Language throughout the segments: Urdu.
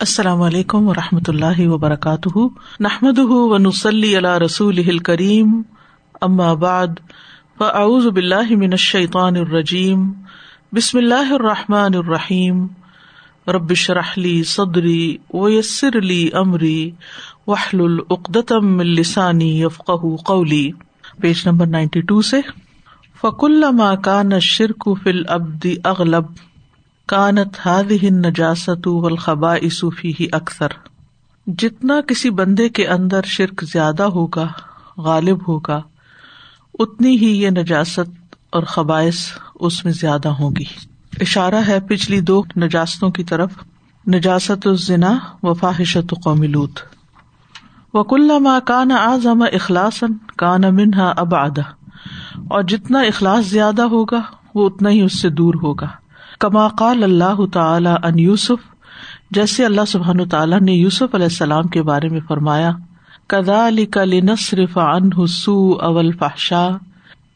السلام علیکم و رحمۃ اللہ وبرکاتہ۔ نحمد و نسلی اللہ رسول کریم بعد، فاعوذ باللہ من الشیطان الرجیم۔ بسم اللہ الرحمٰن الرحیم۔ ربش رحلی صدری ویسر علی عمری وحل العقدم السانی یفق قولی۔ پیج نمبر نائنٹی ٹو سے۔ فک اللہ کان شرک فل ابدی اغلب۔ کانت ہاد نجاست والخبا صوفی ہی اکثر جتنا کسی بندے کے اندر شرک زیادہ ہوگا، غالب ہوگا، اتنی ہی یہ نجاست اور خبائش اس میں زیادہ ہوگی اشارہ ہے پچھلی دو نجاستوں کی طرف۔ نجاست الزنا و فاحشت قوملوت وک اللہ کان آزم اخلاصن کان منہا اب آدھا اور جتنا اخلاص زیادہ ہوگا، وہ اتنا ہی اس سے دور ہوگا۔ کما قال اللہ تعالی ان یوسف، جیسے اللہ سبحان تعالیٰ نے یوسف علیہ السلام کے بارے میں فرمایا کدا علی کا لنصرف ان حسو اول فحشا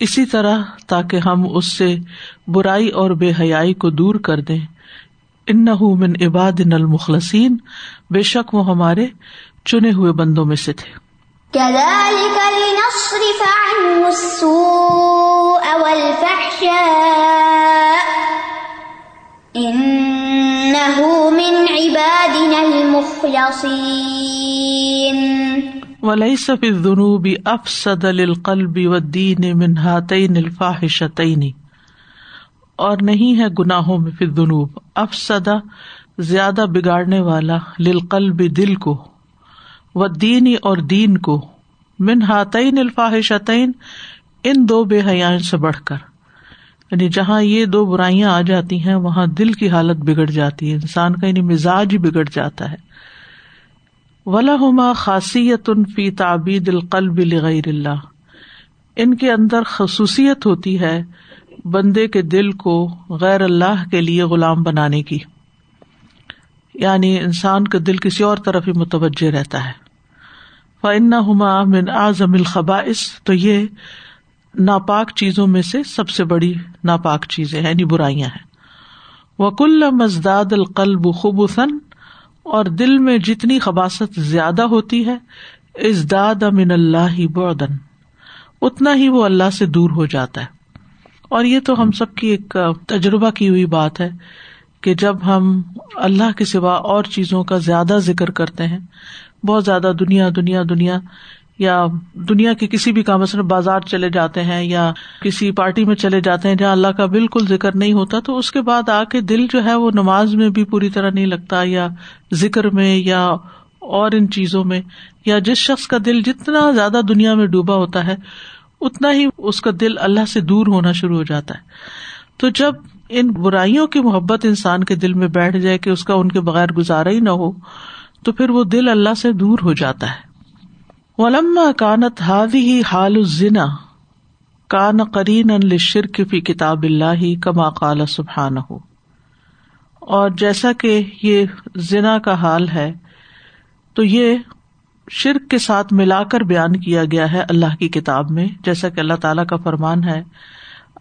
اسی طرح تاکہ ہم اس سے برائی اور بے حیائی کو دور کر دیں۔ ان من عباد المخلصین، بے شک وہ ہمارے چنے ہوئے بندوں میں سے تھے۔ وليس في الذنوب افسد للقلب والدين من هاتين الفاحشتين. اور نہیں ہے گناہوں میں پھر دنوب افسدا زیادہ بگاڑنے والا للقلب دل کو و دینی اور دین کو من ہاتین الفاحشتین ان دو بے حیاں سے بڑھ کر. یعنی جہاں یہ دو برائیاں آ جاتی ہیں، وہاں دل کی حالت بگڑ جاتی ہے، انسان کا یعنی مزاج ہی بگڑ جاتا ہے۔ ولا ہما خاصیت ان فی تعبید القلب لغیر اللہ ان کے اندر خصوصیت ہوتی ہے بندے کے دل کو غیر اللہ کے لیے غلام بنانے کی۔ یعنی انسان کا دل کسی اور طرف ہی متوجہ رہتا ہے۔ فن ہما من اعظم الخبائس تو یہ ناپاک چیزوں میں سے سب سے بڑی ناپاک چیزیں یعنی برائیاں ہیں۔ وکل مزداد القلب خبوسن اور دل میں جتنی خباست زیادہ ہوتی ہے، ازداد من اللہ بودن اتنا ہی وہ اللہ سے دور ہو جاتا ہے۔ اور یہ تو ہم سب کی ایک تجربہ کی ہوئی بات ہے کہ جب ہم اللہ کے سوا اور چیزوں کا زیادہ ذکر کرتے ہیں، بہت زیادہ دنیا دنیا دنیا یا دنیا کے کسی بھی کام سے بازار چلے جاتے ہیں یا کسی پارٹی میں چلے جاتے ہیں جہاں اللہ کا بالکل ذکر نہیں ہوتا، تو اس کے بعد آ کے دل جو ہے وہ نماز میں بھی پوری طرح نہیں لگتا یا ذکر میں یا اور ان چیزوں میں، یا جس شخص کا دل جتنا زیادہ دنیا میں ڈوبا ہوتا ہے، اتنا ہی اس کا دل اللہ سے دور ہونا شروع ہو جاتا ہے۔ تو جب ان برائیوں کی محبت انسان کے دل میں بیٹھ جائے کہ اس کا ان کے بغیر گزارا ہی نہ ہو، تو پھر وہ دل اللہ سے دور ہو جاتا ہے۔ ولما کانت ہادی ہی حال الزنا کان قرین شرک فی کتاب اللہ کما قال سبحان ہو اور جیسا کہ یہ زنا کا حال ہے، تو یہ شرک کے ساتھ ملا کر بیان کیا گیا ہے اللہ کی کتاب میں، جیسا کہ اللہ تعالیٰ کا فرمان ہے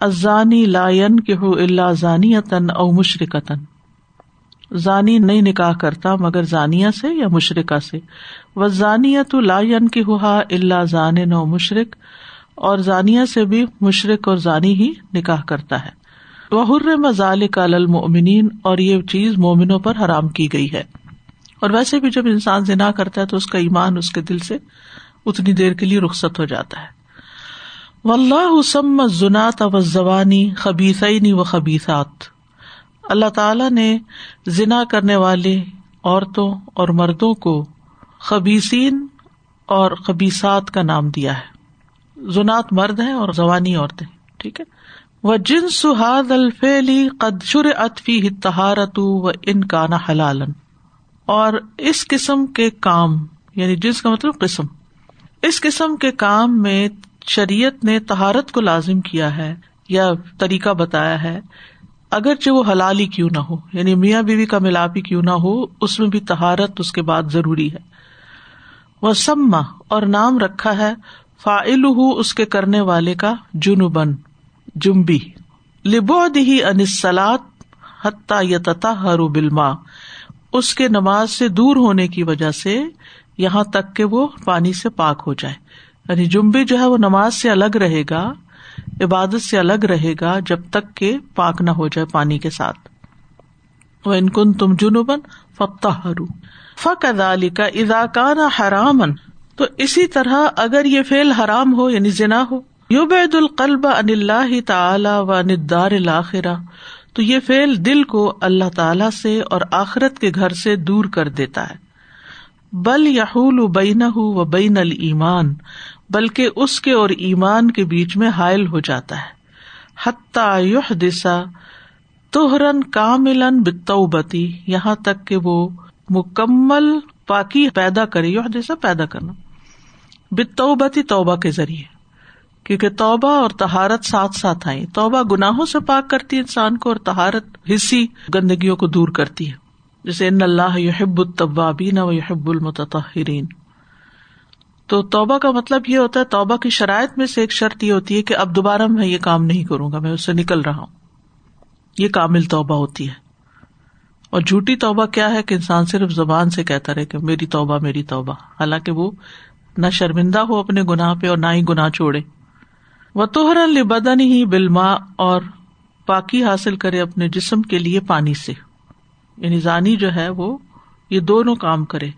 ازانی لائن کہ اللہ ذانی او مشرقن زانی نہیں نکاح کرتا، مگر زانیہ سے یا مشرقہ سے۔ وہ زانیہ تو لا کی ہوا اللہ زان نو مشرق اور زانیہ سے بھی مشرق اور زانی ہی نکاح کرتا ہے۔ وہ مزال المنین اور یہ چیز مومنوں پر حرام کی گئی ہے۔ اور ویسے بھی جب انسان ذنا کرتا ہے تو اس کا ایمان اس کے دل سے اتنی دیر کے لیے رخصت ہو جاتا ہے۔ و اللہ حسم زنات و زبانی خبیثنی و خبیثات اللہ تعالی نے ذنا کرنے والے عورتوں اور مردوں کو خبیسین اور خبیسات کا نام دیا ہے۔ زنات مرد ہیں اور زبانی عورتیں، ٹھیک ہے؟ وہ جن سہاد الفیلی قدشر اطفی تہارت و ان کا نا حلالن اور اس قسم کے کام یعنی جنس کا مطلب قسم، اس قسم کے کام میں شریعت نے تہارت کو لازم کیا ہے یا طریقہ بتایا ہے اگرچہ وہ حلال ہی کیوں نہ ہو یعنی میاں بیوی کا ملاپ ہی کیوں نہ ہو، اس میں بھی تہارت اس کے بعد ضروری ہے۔ وہ سما اور نام رکھا ہے فائل اس کے کرنے والے کا جنوبن جمبی لبو دہی انسلات حتہ یا تتا ہر بلما اس کے نماز سے دور ہونے کی وجہ سے یہاں تک کہ وہ پانی سے پاک ہو جائے۔ یعنی جمبی جو ہے وہ نماز سے الگ رہے گا عبادت سے الگ رہے گا جب تک کہ پاک نہ ہو جائے پانی کے ساتھ۔ وہ انکن تم جنوبن فتح فق ادالی کا اضاکان حرامن تو اسی طرح اگر یہ فیل حرام ہو یعنی ذنا ہو یو بید القلب ان اللہ تعالی و ندار الآخرا تو یہ فیل دل کو اللہ تعالی سے اور آخرت کے گھر سے دور کر دیتا ہے۔ بل یحول بین و بین المان بلکہ اس کے اور ایمان کے بیچ میں حائل ہو جاتا ہے۔ حتیٰ دسا توہرن کاملن بتوبتی یہاں تک کہ وہ مکمل پاکی پیدا کرے یو دسا پیدا کرنا۔ بتوبتی توبہ کے ذریعے۔ کیونکہ توبہ اور تہارت ساتھ ساتھ آئی توبہ گناہوں سے پاک کرتی ہے انسان کو اور تہارت حصی گندگیوں کو دور کرتی ہے۔ جیسے ان اللہ یحب الطبابین و یحب المتطہرین۔ تو توبہ کا مطلب یہ ہوتا ہے توبہ کی شرائط میں سے ایک شرط یہ ہوتی ہے کہ اب دوبارہ میں یہ کام نہیں کروں گا، میں اس سے نکل رہا ہوں۔ یہ کامل توبہ ہوتی ہے۔ اور جھوٹی توبہ کیا ہے کہ انسان صرف زبان سے کہتا رہے کہ میری توبہ میری توبہ۔ حالانکہ وہ نہ شرمندہ ہو اپنے گناہ پہ اور نہ ہی گناہ چھوڑے۔ وہ توہر لبدن ہی بلما اور پاکی حاصل کرے اپنے جسم کے لیے پانی سے۔ یعنی زانی جو ہے وہ یہ دونوں کام کرے۔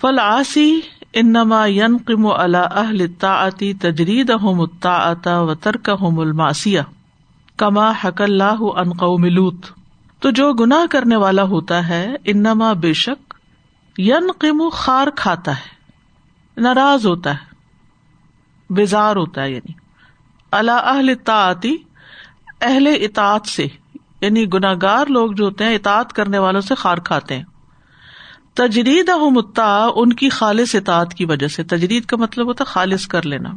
فل آسی انما ین قم اللہ اہل طاعتی تجرید ہوں متا و ترک ہوں الماسیا کما حق اللہ تو جو گناہ کرنے والا ہوتا ہے، انما بے شک ین قم خار کھاتا ہے، ناراض ہوتا ہے، بیزار ہوتا ہے یعنی اللہ اہل طاعتی اہل اطاعت سے یعنی گناگار لوگ جو ہوتے ہیں، اطاعت کرنے والوں سے خار کھاتے ہیں۔ تجرید متا ان کی خالص اطاعت کی وجہ سے۔ تجرید کا مطلب ہوتا خالص کر لینا۔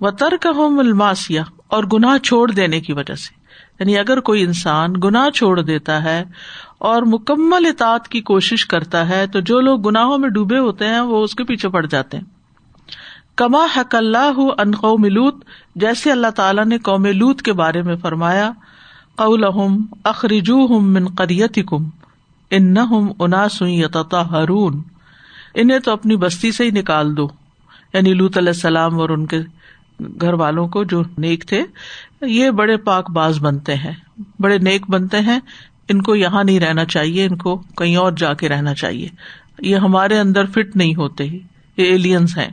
و ترک ہوں الماسیا اور گناہ چھوڑ دینے کی وجہ سے۔ یعنی اگر کوئی انسان گناہ چھوڑ دیتا ہے اور مکمل اطاعت کی کوشش کرتا ہے، تو جو لوگ گناہوں میں ڈوبے ہوتے ہیں، وہ اس کے پیچھے پڑ جاتے ہیں۔ کما حق اللہ ان قوم لوت جیسے اللہ تعالیٰ نے قوم لوت کے بارے میں فرمایا قول اخرجو ہم من قریت کم ان اناس ہرون انہیں تو اپنی بستی سے ہی نکال دو۔ یعنی لوت علیہ السلام اور ان کے گھر والوں کو جو نیک تھے، یہ بڑے پاک باز بنتے ہیں۔ بڑے نیک بنتے ہیں۔ ان کو یہاں نہیں رہنا چاہیے، ان کو کہیں اور جا کے رہنا چاہیے۔ یہ ہمارے اندر فٹ نہیں ہوتے، یہ ایلینس ہیں۔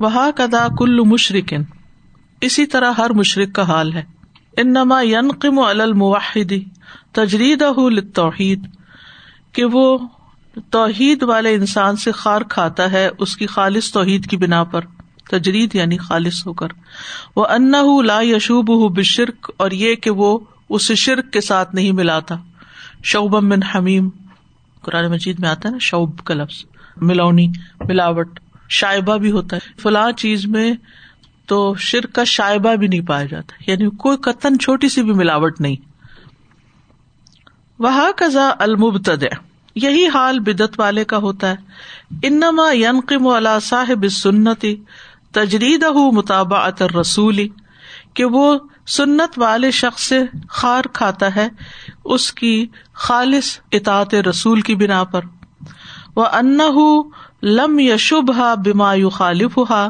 وہاں کدا کل مشرقن اسی طرح ہر مشرق کا حال ہے۔ انما ینقم المواحدی تجرید توحید کہ وہ توحید والے انسان سے خار کھاتا ہے اس کی خالص توحید کی بنا پر۔ تجرید یعنی خالص ہو کر۔ وہ ان لا یشوب ہُ بشرک اور یہ کہ وہ اس شرک کے ساتھ نہیں ملاتا۔ شعب بن حمیم. قرآن مجید میں آتا ہے نا، شعب کا لفظ. ملونی، ملاوٹ. شائبہ بھی ہوتا ہے. فلاں چیز میں تو شرک کا شائبہ بھی نہیں پایا جاتا. یعنی کوئی قطن چھوٹی سی بھی ملاوٹ نہیں. وہ کزا المبتد یہی حال بدت والے کا ہوتا ہے. انما ینقم اللہ صاحب سنتی تجرید مطابعت رسولی کہ وہ سنت والے شخص سے خار کھاتا ہے اس کی خالص اطاط رسول کی بنا پر۔ وہ ان لم یشب ہا بیما خالف ہا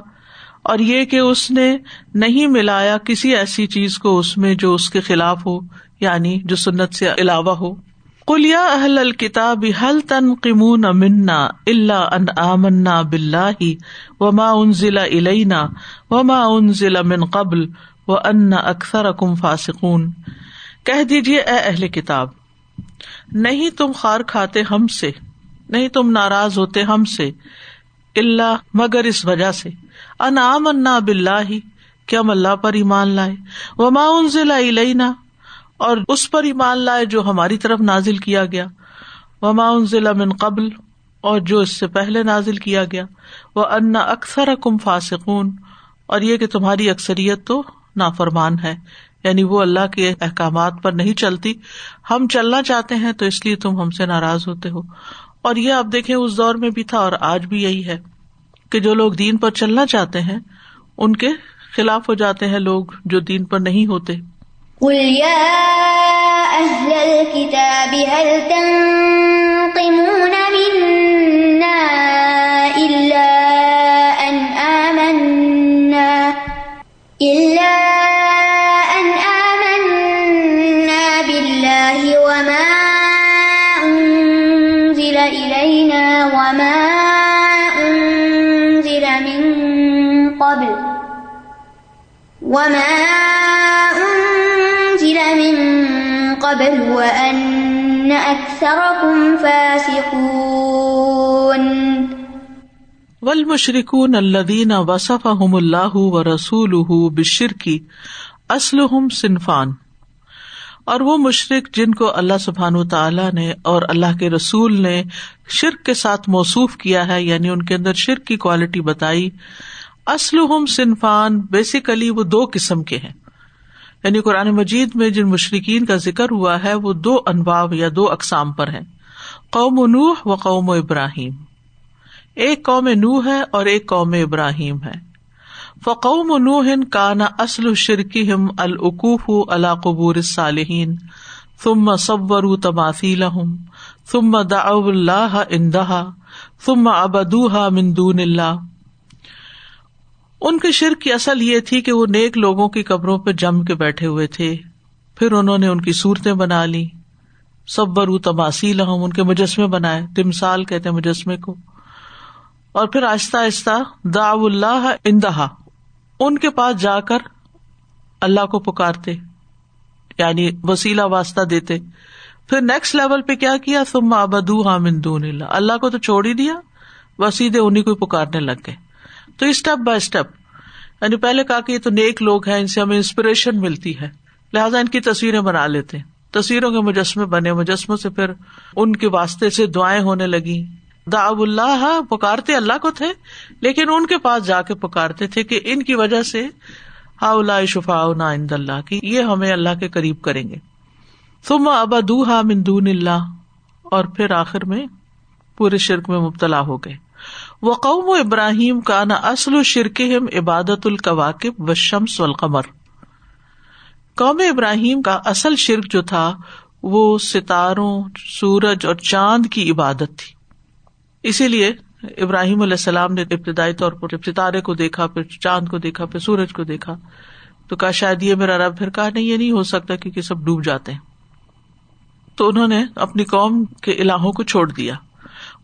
اور یہ کہ اس نے نہیں ملایا کسی ایسی چیز کو اس میں جو اس کے خلاف ہو یعنی جو سنت سے علاوہ ہو۔ کلیا اہل الکتاب حل تن قمون منا اللہ ان آمنا بلّہ و ما ان ضلع علینا و ما ان ضلع من قبل و ان اکثر اکم فاسقون۔ کہہ دیجیے اے اہل کتاب، نہیں تم خار کھاتے ہم سے، نہیں تم ناراض ہوتے ہم سے اللہ مگر اس وجہ سے۔ ان آمنا بلّہ کہ ہم اللہ پر ایمان لائے۔ وہ ما ضلع علینا اور اس پر ایمان لائے جو ہماری طرف نازل کیا گیا۔ وما ضلع من قبل، اور جو اس سے پہلے نازل کیا گیا۔ وہ انا اکثر کم فاسقون، اور یہ کہ تمہاری اکثریت تو نافرمان ہے۔ یعنی وہ اللہ کے احکامات پر نہیں چلتی۔ ہم چلنا چاہتے ہیں تو اس لیے تم ہم سے ناراض ہوتے ہو۔ اور یہ آپ دیکھیں اس دور میں بھی تھا اور آج بھی یہی ہے کہ جو لوگ دین پر چلنا چاہتے ہیں، ان کے خلاف ہو جاتے ہیں لوگ جو دین پر نہیں ہوتے۔ ول مشرقون الدین وصف احم اللہ و رسول بشرکی اسلحم صنفان. اور وہ مشرق جن کو اللہ سبحان تعالیٰ نے اور اللہ کے رسول نے شرک کے ساتھ موصوف کیا ہے یعنی ان کے اندر شرک کی کوالٹی بتائی اسلحم صنفان بیسیکلی وہ دو قسم کے ہیں۔ یعنی قرآن مجید میں جن مشرقین کا ذکر ہوا ہے، وہ دو انباب یا دو اقسام پر ہے قوم نوح و قوم و ابراہیم۔ ایک قوم نو ہے اور ایک قوم ابراہیم ہے۔ فقوم نوح کانا اصل شرکی ہم العقوف اللہ قبور صالحین ثم صبر تماثیل ثم دا اللہ اندہا۔ ثم ابدوہا من دون اللہ۔ ان کے شرک کی اصل یہ تھی کہ وہ نیک لوگوں کی قبروں پہ جم کے بیٹھے ہوئے تھے۔ پھر انہوں نے ان کی صورتیں بنا لی سب برو تباسی لہم ان کے مجسمے بنائے۔ تمسال کہتے مجسمے کو۔ اور پھر آہستہ آہستہ دا اللہ اندہا ان کے پاس جا کر اللہ کو پکارتے یعنی وسیلہ واسطہ دیتے۔ پھر نیکسٹ لیول پہ کیا کیا؟ تم آبدو حامدون اللہ۔ اللہ کو تو چھوڑ ہی دیا وسیدے انہیں کو پکارنے لگ گئے۔ تو اسٹیپ بائی اسٹیپ یعنی پہلے کہا کہ یہ تو نیک لوگ ہیں، ان سے ہمیں انسپریشن ملتی ہے۔ لہٰذا ان کی تصویریں بنا لیتے۔ تصویروں کے مجسمے بنے، مجسموں سے پھر ان کے واسطے سے دعائیں ہونے لگی دا اب اللہ پکارتے، اللہ کو تھے، لیکن ان کے پاس جا کے پکارتے تھے کہ ان کی وجہ سے ہا اللہ شفا نا اند اللہ کی یہ ہمیں اللہ کے قریب کریں گے۔ تم ابا دو ہا اللہ، اور پھر آخر میں پورے شرک میں مبتلا ہو گئے۔ وہ قوم و ابراہیم کا نا اصل و شرک عبادت القواقب و شمس القمر قوم ابراہیم کا اصل شرک جو تھا، وہ ستاروں، سورج اور چاند کی عبادت تھی۔ اسی لیے ابراہیم علیہ السلام نے ابتدائی طور پر ستارے کو دیکھا، پھر چاند کو دیکھا، پھر سورج کو دیکھا، تو کہا شاید یہ میرا رب پھر کہا نہیں، یہ نہیں ہو سکتا کیونکہ سب ڈوب جاتے ہیں۔ تو انہوں نے اپنی قوم کے علاحوں کو چھوڑ دیا۔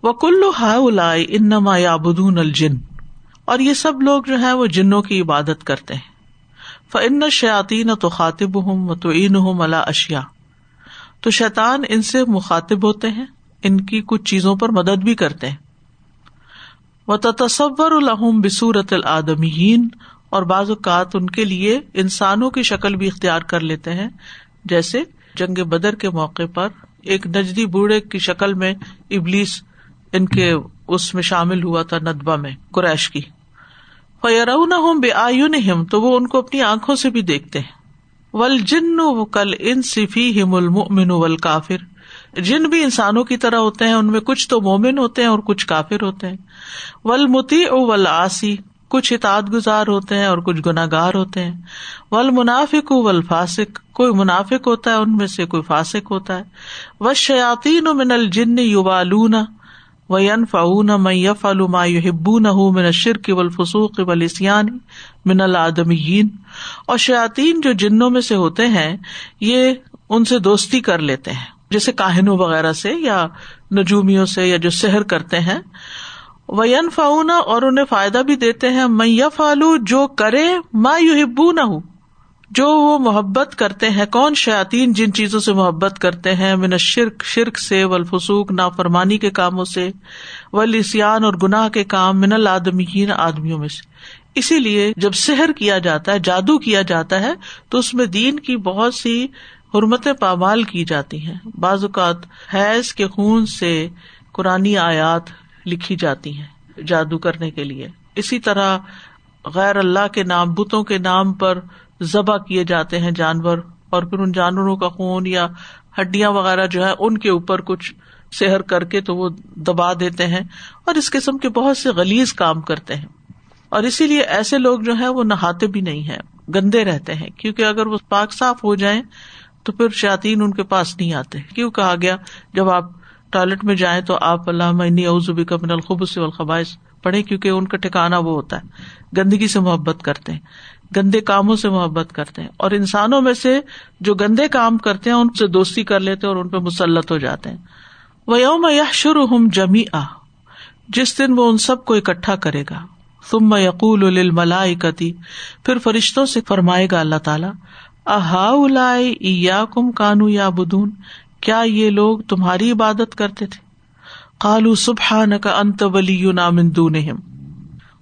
وہ کلو ہا انما یابدون الجن۔ اور یہ سب لوگ جو ہے وہ جنوں کی عبادت کرتے ہیں۔ فن شیاتی نہ تو خاطب ہوں تو عین ہوں ملا اشیا تو شیطان ان سے مخاطب ہوتے ہیں، ان کی کچھ چیزوں پر مدد بھی کرتے ہیں۔ وہ تصور الحم بصورت العدمین اور بعض اوقات ان کے لیے انسانوں کی شکل بھی اختیار کر لیتے ہیں۔ جیسے جنگ بدر کے موقع پر ایک نجدی بوڑھے کی شکل میں ابلیس ان کے اس میں شامل ہوا تھا ندبا میں، قریش کی۔ فیار بے آیو نم تو وہ ان کو اپنی آنکھوں سے بھی دیکھتے ہیں۔ ول جن کل ان صفی ہم المن ول کافر جن بھی انسانوں کی طرح ہوتے ہیں، ان میں کچھ تو مومن ہوتے ہیں اور کچھ کافر ہوتے ہیں۔ ول متی او ول آسی کچھ اطاعت گزار ہوتے ہیں اور کچھ گناگار ہوتے ہیں۔ ول منافق ول فاسق کوئی منافق ہوتا ہے، ان میں سے کوئی فاسق ہوتا ہے۔ و شیاتی من الجن یو والونا وین فعون میف علما ہبو نہ من شرک ولفسوق ولسیان من العدمین اور شاطین جو جنوں میں سے ہوتے ہیں، یہ ان سے دوستی کر لیتے ہیں۔ جیسے کاہنوں وغیرہ سے یا نجومیوں سے یا جو سحر کرتے ہیں۔ وین فاؤنا اور انہیں فائدہ بھی دیتے ہیں۔ میف آلو جو کرے، ما یو ہبو نہ ہوں جو وہ محبت کرتے ہیں، کون شاطین جن چیزوں سے محبت کرتے ہیں؟ من شرک شرک سے ولفسوک نافرمانی کے کاموں سے ولسیان اور گناہ کے کام، من العدمین آدمیوں میں سے۔ اسی لیے جب سحر کیا جاتا ہے، جادو کیا جاتا ہے، تو اس میں دین کی بہت سی حرمت پامال کی جاتی ہیں۔ بعض اوقات حیض کے خون سے قرآن آیات لکھی جاتی ہیں جادو کرنے کے لیے۔ اسی طرح غیر اللہ کے نام، بتوں کے نام پر ذبح کیے جاتے ہیں جانور اور پھر ان جانوروں کا خون یا ہڈیاں وغیرہ جو ہے ان کے اوپر کچھ سحر کر کے تو وہ دبا دیتے ہیں اور اس قسم کے بہت سے غلیز کام کرتے ہیں اور اسی لیے ایسے لوگ جو ہے وہ نہاتے بھی نہیں ہے گندے رہتے ہیں، کیونکہ اگر وہ پاک صاف ہو جائیں تو پھر شاطین ان کے پاس نہیں آتے۔ کیوں کہا گیا؟ جب آپ ٹوائلٹ میں جائیں تو آپ اللہ اوزبی کا من الخب سے الخبائش پڑھے کیونکہ ان کا ٹھکانا وہ ہوتا ہے، گندگی سے محبت کرتے ہیں۔ گندے کاموں سے محبت کرتے ہیں اور انسانوں میں سے جو گندے کام کرتے ہیں ان سے دوستی کر لیتے اور ان پہ مسلط ہو جاتے ہیں۔ وہ یوم یا شروع ہم جمی آ جس دن وہ ان سب کو اکٹھا کرے گا۔ تم یقول کتی پھر فرشتوں سے فرمائے گا اللہ تعالیٰ اہا کم کانو یا بدون کیا یہ لوگ تمہاری عبادت کرتے تھے؟ کالو سبحان کا انت ولی نامندون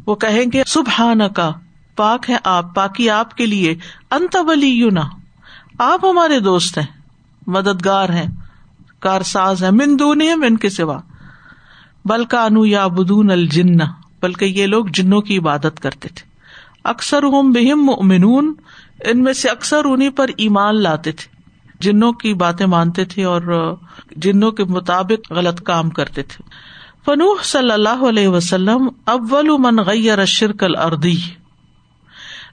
وہ کہیں گے سبحان کا پاک ہے آپ پاکی آپ کے لیے انت ولی یونا آپ ہمارے دوست ہیں، مددگار ہیں کار ساز ہے مندون ان کے سوا۔ بل کانو یا بدون الجن بلکہ یہ لوگ جنوں کی عبادت کرتے تھے۔ اکثر ہم بہم منون ان میں سے اکثر انہیں پر ایمان لاتے تھے۔ جنوں کی باتیں مانتے تھے اور جنوں کے مطابق غلط کام کرتے تھے۔ فنوح صلی اللہ علیہ وسلم، اول من غیر شرک الردی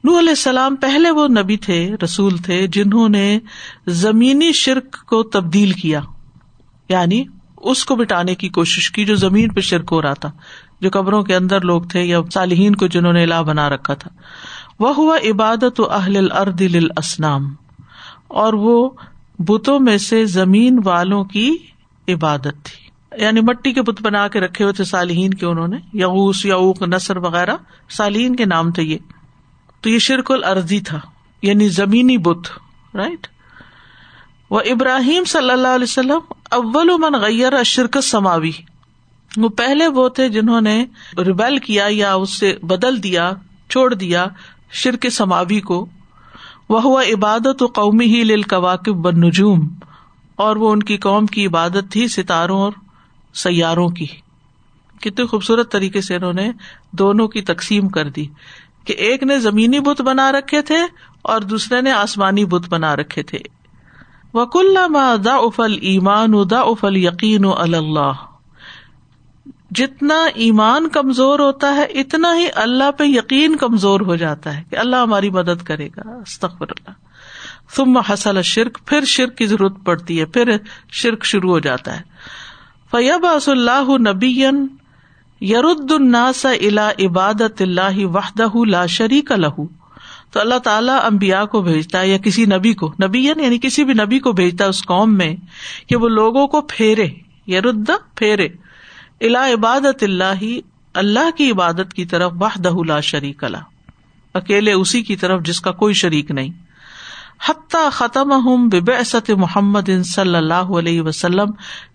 نو علیہ السلام پہلے وہ نبی تھے، رسول تھے، جنہوں نے زمینی شرک کو تبدیل کیا۔ یعنی اس کو بٹانے کی کوشش کی جو زمین پہ شرک ہو رہا تھا، جو قبروں کے اندر لوگ تھے یا صالحین کو جنہوں نے الہ بنا رکھا تھا۔ وہ ہوا عبادت و اہل الارض للاسنام اور وہ بتوں میں سے زمین والوں کی عبادت تھی۔ یعنی مٹی کے بت بنا کے رکھے ہوئے تھے صالحین کے انہوں نے یغوس یعوق، نصر وغیرہ۔ صالحین کے نام تھے یہ۔ تو یہ شرک الارضی تھا یعنی زمینی بت رائٹ وہ ابراہیم صلی اللہ علیہ وسلم اول من غیر اشرک سماوی وہ پہلے وہ تھے جنہوں نے ریبیل کیا یا اس سے بدل دیا، چھوڑ دیا شرک سماوی کو۔ وہ ہوا عبادت و قومی ہی لل قواقب بن نجوم اور وہ ان کی قوم کی عبادت تھی ستاروں اور سیاروں کی۔ کتنے خوبصورت طریقے سے انہوں نے دونوں کی تقسیم کر دی۔ کہ ایک نے زمینی بت بنا رکھے تھے اور دوسرے نے آسمانی بت بنا رکھے تھے۔ وک اللہ دا افل ایمان دا افل یقین اللہ جتنا ایمان کمزور ہوتا ہے، اتنا ہی اللہ پہ یقین کمزور ہو جاتا ہے کہ اللہ ہماری مدد کرے گا۔ استخبر اللہ تم حسل شرک پھر شرک کی ضرورت پڑتی ہے، پھر شرک شروع ہو جاتا ہے۔ فیب اللہ نبی یرد الناس الا عبادت اللہ وحدہ لا شریک لہو تو اللہ تعالیٰ امبیا کو بھیجتا ہے یا کسی نبی کو، نبی یعنی-, یعنی کسی بھی نبی کو بھیجتا ہے اس قوم میں کہ وہ لوگوں کو پھیرے، یرد پھیرے۔ الا عبادت اللہ اللہ کی عبادت کی طرف وحدہ لا شریک اللہ اکیلے اسی کی طرف جس کا کوئی شریک نہیں۔ حتیٰ ختم ہوں ببعثت محمد صلی اللہ علیہ وسلم،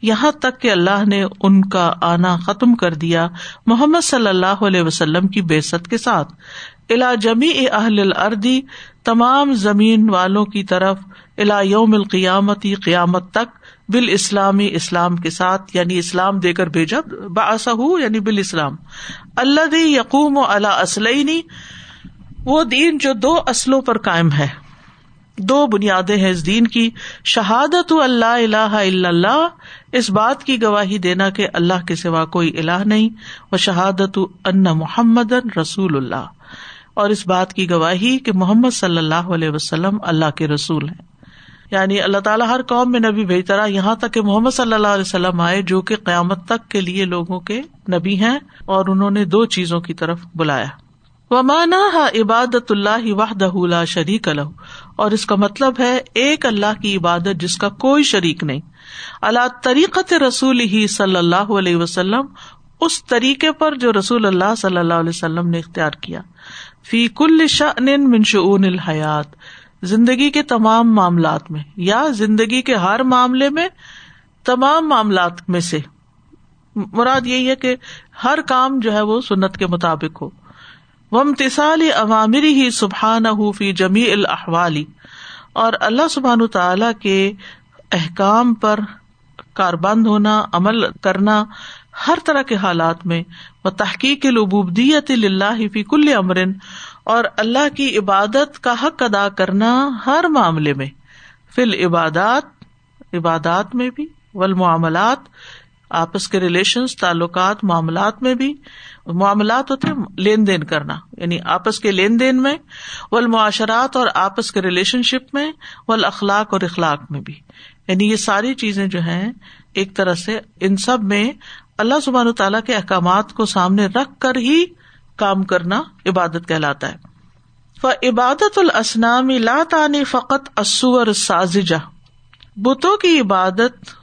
یہاں تک کہ اللہ نے ان کا آنا ختم کر دیا محمد صلی اللہ علیہ وسلم کی بےست کے ساتھ۔ الا جمی اہل الردی تمام زمین والوں کی طرف الا یوم القیامتی قیامت تک بال اسلامی اسلام کے ساتھ یعنی اسلام دے کر بھیجا باسا یعنی بال اسلام اللہ یقوم و اللہ اسلعینی وہ دین جو دو اسلوں پر قائم ہے۔ دو بنیادیں ہیں اس دین کی، شہادت اللہ اللہ اللہ، اس بات کی گواہی دینا کہ اللہ کے سوا کوئی اللہ نہیں وہ شہادت ان محمد رسول اللہ۔ اور اس بات کی گواہی کہ محمد صلی اللہ علیہ وسلم اللہ کے رسول ہیں۔ یعنی اللہ تعالیٰ ہر قوم میں نبی بھیجتا رہا، یہاں تک کہ محمد صلی اللہ علیہ وسلم آئے جو کہ قیامت تک کے لیے لوگوں کے نبی ہیں اور انہوں نے دو چیزوں کی طرف بلایا۔ وہ مانا عبادت اللہ واہدہ شریک الح اور اس کا مطلب ہے ایک اللہ کی عبادت جس کا کوئی شریک نہیں۔ اللہ طریقت رسول ہی صلی اللہ علیہ وسلم، اس طریقے پر جو رسول اللہ صلی اللہ علیہ وسلم نے اختیار کیا۔ فی کل شن منشون الحیات زندگی کے تمام معاملات میں، یا زندگی کے ہر معاملے میں، تمام معاملات میں سے۔ مراد یہی ہے کہ ہر کام جو ہے وہ سنت کے مطابق ہو۔ وہ امتسال عوامری ہی سبحان فی جمی الحوالی اور اللہ سبحان تعالی کے احکام پر کار بند ہونا، عمل کرنا، ہر طرح کے حالات میں وہ تحقیق العبودیت اللہ فی کل امرن اور اللہ کی عبادت کا حق ادا کرنا ہر معاملے میں فل عبادات عبادات میں بھی ول معاملات آپس کے ریلیشن تعلقات، معاملات میں بھی معاملات ہوتے لین دین کرنا یعنی آپس کے لین دین میں و معاشرات اور آپس کے ریلیشن شپ میں و اخلاق اور اخلاق میں بھی۔ یعنی یہ ساری چیزیں جو ہیں، ایک طرح سے ان سب میں اللہ سبحان تعالیٰ کے احکامات کو سامنے رکھ کر ہی کام کرنا عبادت کہلاتا ہے۔ عبادت الاسنام تانی فقط اسور سازجہ بتوں کی عبادت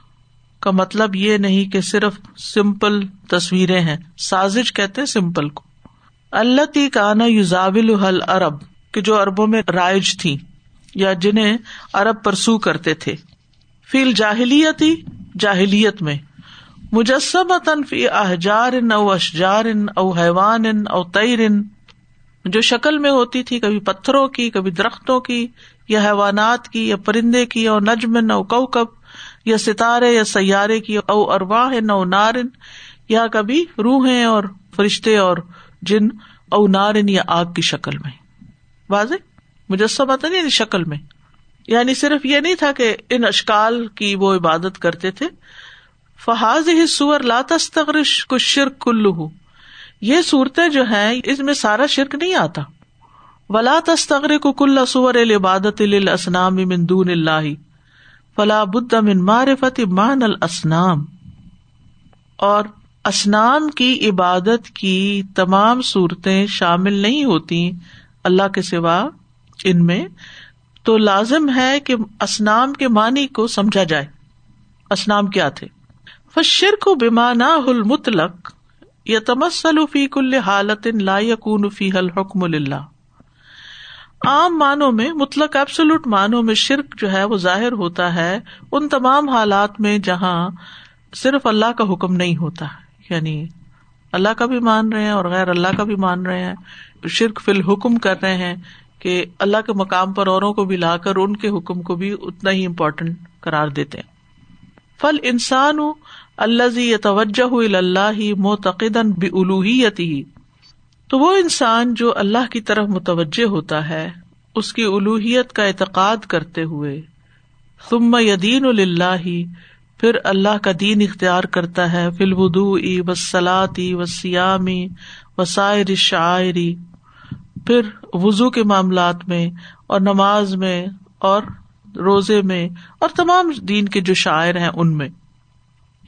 کا مطلب یہ نہیں کہ صرف سمپل تصویریں ہیں۔ سازج کہتے سمپل کو۔ اللہ تی کانا یوزاول حل ارب کہ جو اربوں میں رائج تھی، یا جنہیں ارب پرسو کرتے تھے۔ فیل جاہلیتی جاہلیت میں۔ مجسم فی احجار او اشجار او حیوان او تیرن جو شکل میں ہوتی تھی، کبھی پتھروں کی، کبھی درختوں کی، یا حیوانات کی، یا پرندے کی اور نجمن او کوکب۔ یا ستارے یا سیارے کی او ارواہ نو نارن، یا کبھی روحیں اور فرشتے اور جن او نارن یا آگ کی شکل میں۔ واضح؟ مجسمہ تھا نہیں، شکل میں۔ یعنی صرف یہ نہیں تھا کہ ان اشکال کی وہ عبادت کرتے تھے۔ فہاز ہی سور لاتستغرش کچھ شرک کلو یہ صورتیں جو ہیں، اس میں سارا شرک نہیں آتا۔ ولا تستغر کو کل سور العبادت الاسنام من دون اللہ فلا بد من معرفت مان الاسنام۔ اور اسنام کی عبادت کی تمام صورتیں شامل نہیں ہوتی اللہ کے سوا ان میں، تو لازم ہے کہ اسنام کے معنی کو سمجھا جائے۔ اسنام کیا تھے؟ فشر کو بیمانا مطلق یا تمسل فی کل حالت لا یقون فی حل حکم اللہ عام معنوں میں، مطلق ایبسولوٹ معنوں میں شرک جو ہے، وہ ظاہر ہوتا ہے ان تمام حالات میں جہاں صرف اللہ کا حکم نہیں ہوتا۔ یعنی اللہ کا بھی مان رہے ہیں اور غیر اللہ کا بھی مان رہے ہیں۔ شرک فی الحکم کر رہے ہیں کہ اللہ کے مقام پر اوروں کو بھی لا کر ان کے حکم کو بھی اتنا ہی امپورٹینٹ قرار دیتے ہیں۔ فل انسان اللہ توجہ اللہ موتقد ہی تو وہ انسان جو اللہ کی طرف متوجہ ہوتا ہے، اس کی الوحیت کا اعتقاد کرتے ہوئے۔ ثم یدین اللہ پھر اللہ کا دین اختیار کرتا ہے۔ فل بدو ای وسلاتی و سیامی وسائر شاعری پھر وزو کے معاملات میں اور نماز میں اور روزے میں اور تمام دین کے جو شاعر ہیں ان میں۔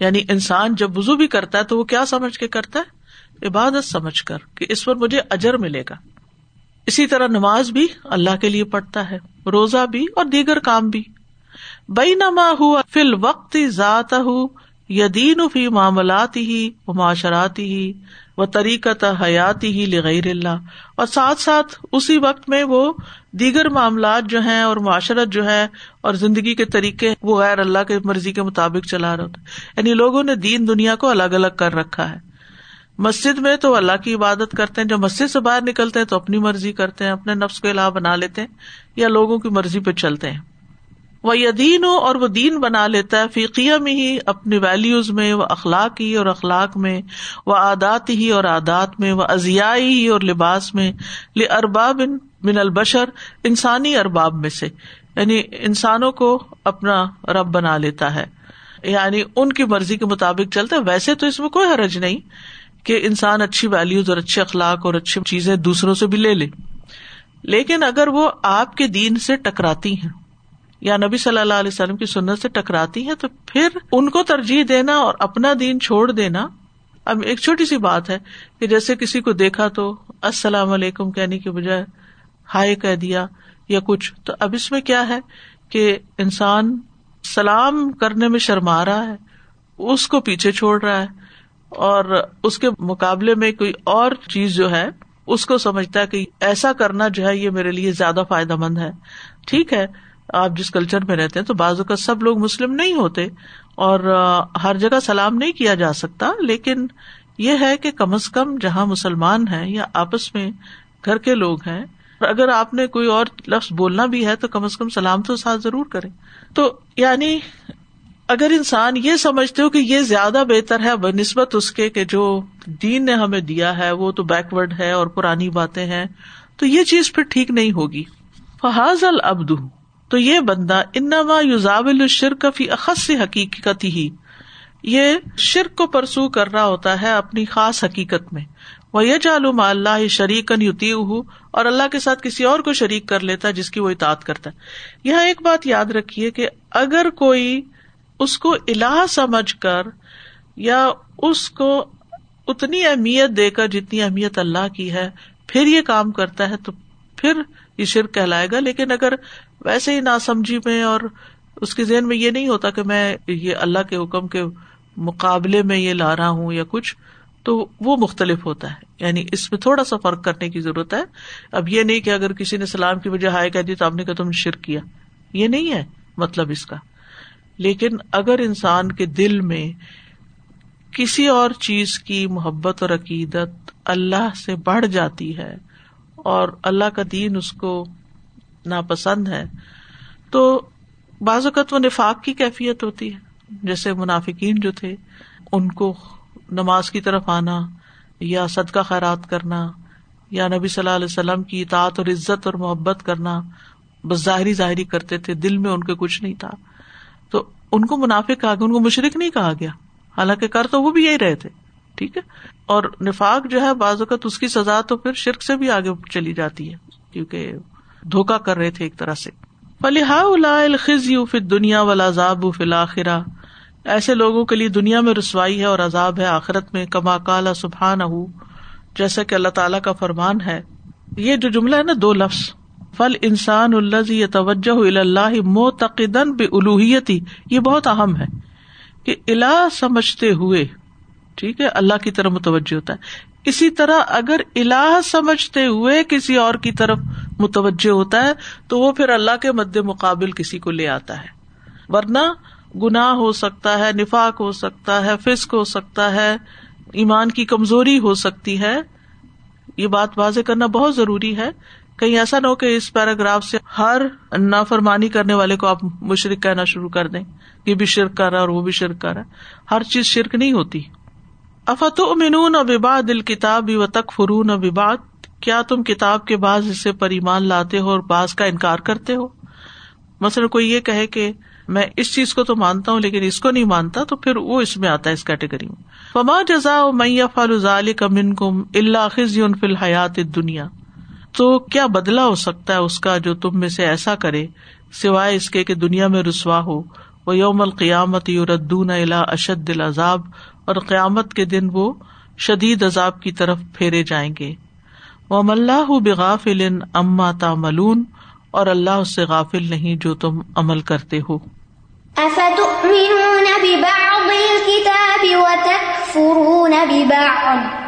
یعنی انسان جب وزو بھی کرتا ہے تو وہ کیا سمجھ کے کرتا ہے؟ عبادت سمجھ کر کہ اس پر مجھے اجر ملے گا۔ اسی طرح نماز بھی اللہ کے لیے پڑھتا ہے، روزہ بھی اور دیگر کام بھی۔ بئی نما ہوا فل وقت ذات ہُ یدین فی معاملات ہی و معاشرات ہی و طریقت حیاتی ہی لغیر اللہ۔ اور ساتھ ساتھ اسی وقت میں وہ دیگر معاملات جو ہیں اور معاشرت جو ہے اور زندگی کے طریقے وہ غیر اللہ کے مرضی کے مطابق چلا رہا ہوتا یعنی لوگوں نے دین دنیا کو الگ الگ کر رکھا ہے۔ مسجد میں تو اللہ کی عبادت کرتے ہیں جب مسجد سے باہر نکلتے ہیں تو اپنی مرضی کرتے ہیں، اپنے نفس کو علاوہ بنا لیتے ہیں یا لوگوں کی مرضی پہ چلتے ہیں۔ وہ یدین ہو اور وہ دین بنا لیتا ہے فیقیہ میں ہی اپنی ویلوز میں، وہ اخلاق ہی اور اخلاق میں، وہ عادات ہی اور عادات میں، وہ ازیائی ہی اور لباس میں۔ ارباب من البشر، انسانی ارباب میں سے۔ یعنی انسانوں کو اپنا رب بنا لیتا ہے۔ یعنی ان کی مرضی کے مطابق چلتا ہے۔ ویسے تو اس میں کوئی حرج نہیں۔ کہ انسان اچھی ویلوز اور اچھے اخلاق اور اچھی چیزیں دوسروں سے بھی لے لے۔ لیکن اگر وہ آپ کے دین سے ٹکراتی ہیں یا نبی صلی اللہ علیہ وسلم کی سنت سے ٹکراتی ہیں تو پھر ان کو ترجیح دینا اور اپنا دین چھوڑ دینا اب ایک چھوٹی سی بات ہے کہ جیسے کسی کو دیکھا تو السلام علیکم کہنے کے بجائے ہائے کہہ دیا یا کچھ، تو اب اس میں کیا ہے کہ انسان سلام کرنے میں شرما رہا ہے، اس کو پیچھے چھوڑ رہا ہے۔ اور اس کے مقابلے میں کوئی اور چیز جو ہے، اس کو سمجھتا ہے کہ ایسا کرنا جو ہے، یہ میرے لیے زیادہ فائدہ مند ہے۔ ٹھیک ہے، آپ جس کلچر میں رہتے ہیں تو بعض اوقات سب لوگ مسلم نہیں ہوتے اور ہر جگہ سلام نہیں کیا جا سکتا، لیکن یہ ہے کہ کم از کم جہاں مسلمان ہیں یا آپس میں گھر کے لوگ ہیں اگر آپ نے کوئی اور لفظ بولنا بھی ہے تو کم از کم سلام تو ساتھ ضرور کرے تو یعنی اگر انسان یہ سمجھتے ہو کہ یہ زیادہ بہتر ہے بہ نسبت اس کے کہ جو دین نے ہمیں دیا ہے، وہ تو بیکورڈ ہے اور پرانی باتیں ہیں، تو یہ چیز پھر ٹھیک نہیں ہوگی۔ فحاظ العبد تو یہ بندہ انما یوزاول الشرک فی اخص حقیقت ہی یہ شرک کو پرسو کر رہا ہوتا ہے اپنی خاص حقیقت میں۔ وہ یہ چالو اللہ شریکن یوتی ہوں اور اللہ کے ساتھ کسی اور کو شریک کر لیتا ہے جس کی وہ اطاعت کرتا ہے۔ یہاں ایک بات یاد رکھیے کہ اگر کوئی اس کو الہ سمجھ کر یا اس کو اتنی اہمیت دے کر جتنی اہمیت اللہ کی ہے، پھر یہ کام کرتا ہے تو پھر یہ شرک کہلائے گا۔ لیکن اگر ویسے ہی ناسمجھی میں اور اس کے ذہن میں یہ نہیں ہوتا کہ میں یہ اللہ کے حکم کے مقابلے میں یہ لا رہا ہوں یا کچھ، تو وہ مختلف ہوتا ہے۔ یعنی اس میں تھوڑا سا فرق کرنے کی ضرورت ہے۔ اب یہ نہیں کہ اگر کسی نے سلام کی وجہ ہائے کہہ دی تو آپ نے کہا تم شرک کیا۔ یہ نہیں ہے مطلب اس کا۔ لیکن اگر انسان کے دل میں کسی اور چیز کی محبت اور عقیدت اللہ سے بڑھ جاتی ہے اور اللہ کا دین اس کو ناپسند ہے، تو بعض اوقات وہ نفاق کی کیفیت ہوتی ہے۔ جیسے منافقین جو تھے، ان کو نماز کی طرف آنا یا صدقہ خیرات کرنا یا نبی صلی اللہ علیہ وسلم کی اطاعت اور عزت اور محبت کرنا بس ظاہری ظاہری کرتے تھے، دل میں ان کے کچھ نہیں تھا۔ تو ان کو منافق کہا گیا، ان کو مشرق نہیں کہا گیا۔ حالانکہ کر تو وہ بھی یہی رہے تھے، ٹھیک ہے؟ اور نفاق جو ہے، بعض اوقات اس کی سزا تو پھر شرک سے بھی آگے چلی جاتی ہے، کیونکہ دھوکا کر رہے تھے ایک طرح سے۔ فلیحا الخذ یو فی دنیا والا ذاب فلاخرا ایسے لوگوں کے لیے دنیا میں رسوائی ہے اور عذاب ہے، آخرت میں، کما کالا سبحان جیسا کہ اللہ تعالیٰ کا فرمان ہے، یہ جو جملہ ہے نا، دو لفظ۔ فل انسان الزی توجہ اللہ موتقدن بے الوحیتی یہ بہت اہم ہے کہ الا سمجھتے ہوئے، ٹھیک ہے، اللہ کی طرف متوجہ ہوتا ہے۔ اسی طرح اگر الہ سمجھتے ہوئے کسی اور کی طرف متوجہ ہوتا ہے، تو وہ پھر اللہ کے مد مقابل کسی کو لے آتا ہے۔ ورنہ گناہ ہو سکتا ہے، نفاق ہو سکتا ہے فسک ہو سکتا ہے، ایمان کی کمزوری ہو سکتی ہے۔ یہ بات واضح کرنا بہت ضروری ہے۔ کہیں ایسا نہ ہو کہ اس پیراگراف سے ہر نافرمانی کرنے والے کو آپ مشرق کہنا شروع کر دیں یہ بھی شرک کر رہا اور وہ بھی شرک کر رہا ہر چیز شرک نہیں ہوتی۔ افت امنون اباد دل کتاب و تک فرون اباد کیا تم کتاب کے بعض حصے پر ایمان لاتے ہو اور بعض کا انکار کرتے ہو؟ مثلاً کوئی یہ کہے کہ میں اس چیز کو تو مانتا ہوں لیکن اس کو نہیں مانتا، تو پھر وہ اس میں آتا ہے اس کیٹیگری میں۔ فما جزا میّ فالزال کا کم اللہ خز فی الحیات دنیا تو کیا بدلا ہو سکتا ہے اس کا جو تم میں سے ایسا کرے؟ سوائے اس کے کہ دنیا میں رسوا ہو۔ وہ یوم القیامت یوردون الا اشد العذاب اور قیامت کے دن وہ شدید عذاب کی طرف پھیرے جائیں گے۔ وہ ملّہ بغافل اما تاملون اور اللہ اس سے غافل نہیں جو تم عمل کرتے ہو۔ افتؤمنون ببعض الكتاب وتكفرون ببعض؟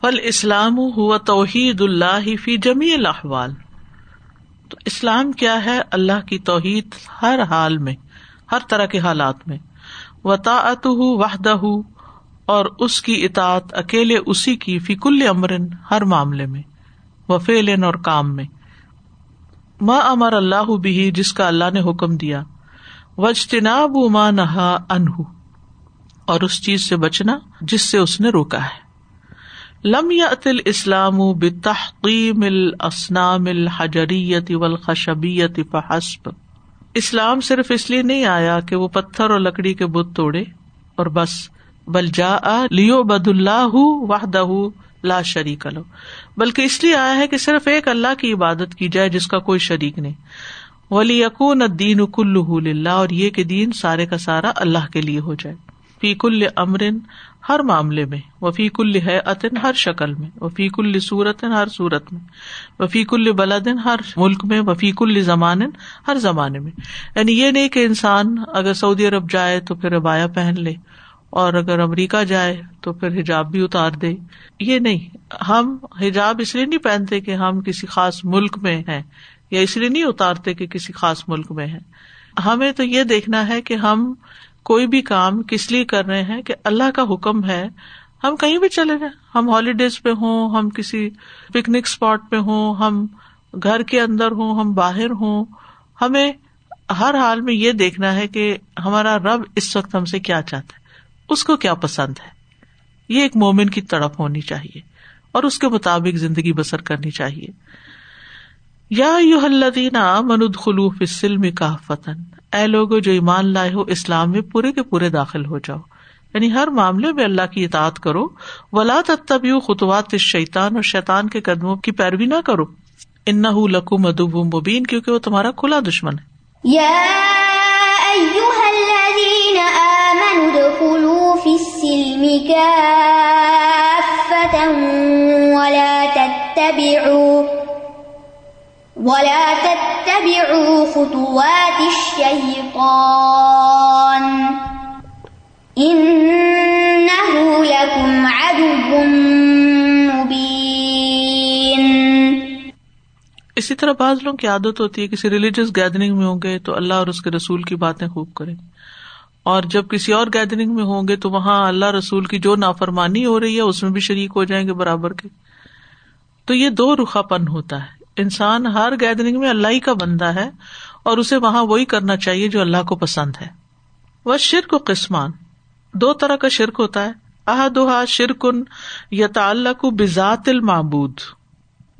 فل اسلام ہوا توحید اللہ فی جمی الاحوال۔ تو اسلام کیا ہے؟ اللہ کی توحید ہر حال میں، ہر طرح کے حالات میں۔ وطاعت وحدہ اور اس کی اطاعت اکیلے اسی کی فی کل امرن ہر معاملے میں وفیلن اور کام میں۔ ماں امر اللہ بھی جس کا اللہ نے حکم دیا۔ وجتناب ماں نہا انہ اور اس چیز سے بچنا جس سے اس نے روکا ہے۔ لم یتل اسلام بتحقیم الاسنام الحجریت والخشبیت فحسب۔ اسلام صرف اس لیے نہیں آیا کہ وہ پتھر اور لکڑی کے بت توڑے اور بس، بل جا لیو بد اللہ وحدہ لا شریک لو بلکہ اس لیے آیا ہے کہ صرف ایک اللہ کی عبادت کی جائے جس کا کوئی شریک نہیں۔ ولی یقون دین کل اور یہ کہ دین سارے کا سارا اللہ کے لیے ہو جائے۔ فی کل امرن ہر معاملے میں وفیق ہے ہر شکل میں وفیق صورت ہر صورت میں وفیق بلدن ہر ملک میں وفیق زمان ہر زمانے میں۔ یعنی یہ نہیں کہ انسان اگر سعودی عرب جائے تو پھر ابایا پہن لے، اور اگر امریکہ جائے تو پھر حجاب بھی اتار دے۔ یہ نہیں، ہم حجاب اس لیے نہیں پہنتے کہ ہم کسی خاص ملک میں ہیں، یا اس لیے نہیں اتارتے کہ کسی خاص ملک میں ہے ہمیں تو یہ دیکھنا ہے کہ ہم کوئی بھی کام کس لیے کر رہے ہیں کہ اللہ کا حکم ہے؟ ہم کہیں بھی چلے جائیں۔ ہم ہالیڈیز پہ ہوں، ہم کسی پکنک اسپاٹ پہ ہوں، ہم گھر کے اندر ہوں، ہم باہر ہوں۔ ہمیں ہر حال میں یہ دیکھنا ہے کہ ہمارا رب اس وقت ہم سے کیا چاہتا ہے۔ اس کو کیا پسند ہے؟ یہ ایک مومن کی تڑپ ہونی چاہیے اور اس کے مطابق زندگی بسر کرنی چاہیے۔ یا یو الدینہ مند خلوف سلم کا فتن اے لوگ جو ایمان لائے ہو، اسلام میں پورے کے پورے داخل ہو جاؤ۔ یعنی ہر معاملے میں اللہ کی اطاعت کرو۔ ولا تب خطوات شیطان اور شیطان کے قدموں کی پیروی نہ کرو۔ ان لکو مدوب مبین، کیونکہ وہ تمہارا کھلا دشمن ہے۔ ولا تتبعوا۔ خطوات الشيطان إنه لكم عدو مبين. اسی طرح بعض لوگوں کی عادت ہوتی ہے کسی ریلیجیس گیدرنگ میں ہوں گے تو اللہ اور اس کے رسول کی باتیں خوب کریں اور جب کسی اور گیدرنگ میں ہوں گے تو وہاں اللہ رسول کی جو نافرمانی ہو رہی ہے اس میں بھی شریک ہو جائیں گے برابر کے۔ تو یہ دو رخا پن ہوتا ہے۔ انسان ہر گیدرنگ میں اللہ ہی کا بندہ ہے اور اسے وہاں وہی کرنا چاہیے جو اللہ کو پسند ہے۔ وہ شرک و قسمان۔ دو طرح کا شرک ہوتا ہے۔ احدہ شرکن یا تعلق بذات المعبود۔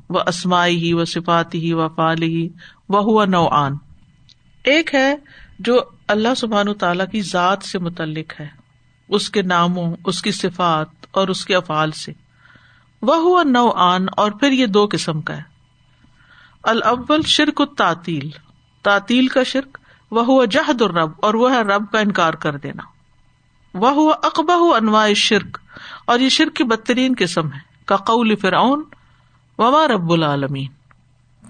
و اسمائی ہی و صفاتی ہی و فال ہی وہ نو آن ایک ہے جو اللہ سبحان تعالی کی ذات سے متعلق ہے۔ اس کے ناموں، اس کی صفات اور اس کے افعال سے۔ وہ نو آن اور پھر یہ دو قسم کا ہے۔ الاول شرک تعطیل تعطیل کا شرک وہ ہوا جہد الرب، اور وہ ہے رب کا انکار کر دینا۔ وہ ہوا اقبا انواع شرک اور یہ شرک کی بدترین قسم ہے۔ کا قول فرعون، وما رب العالمین۔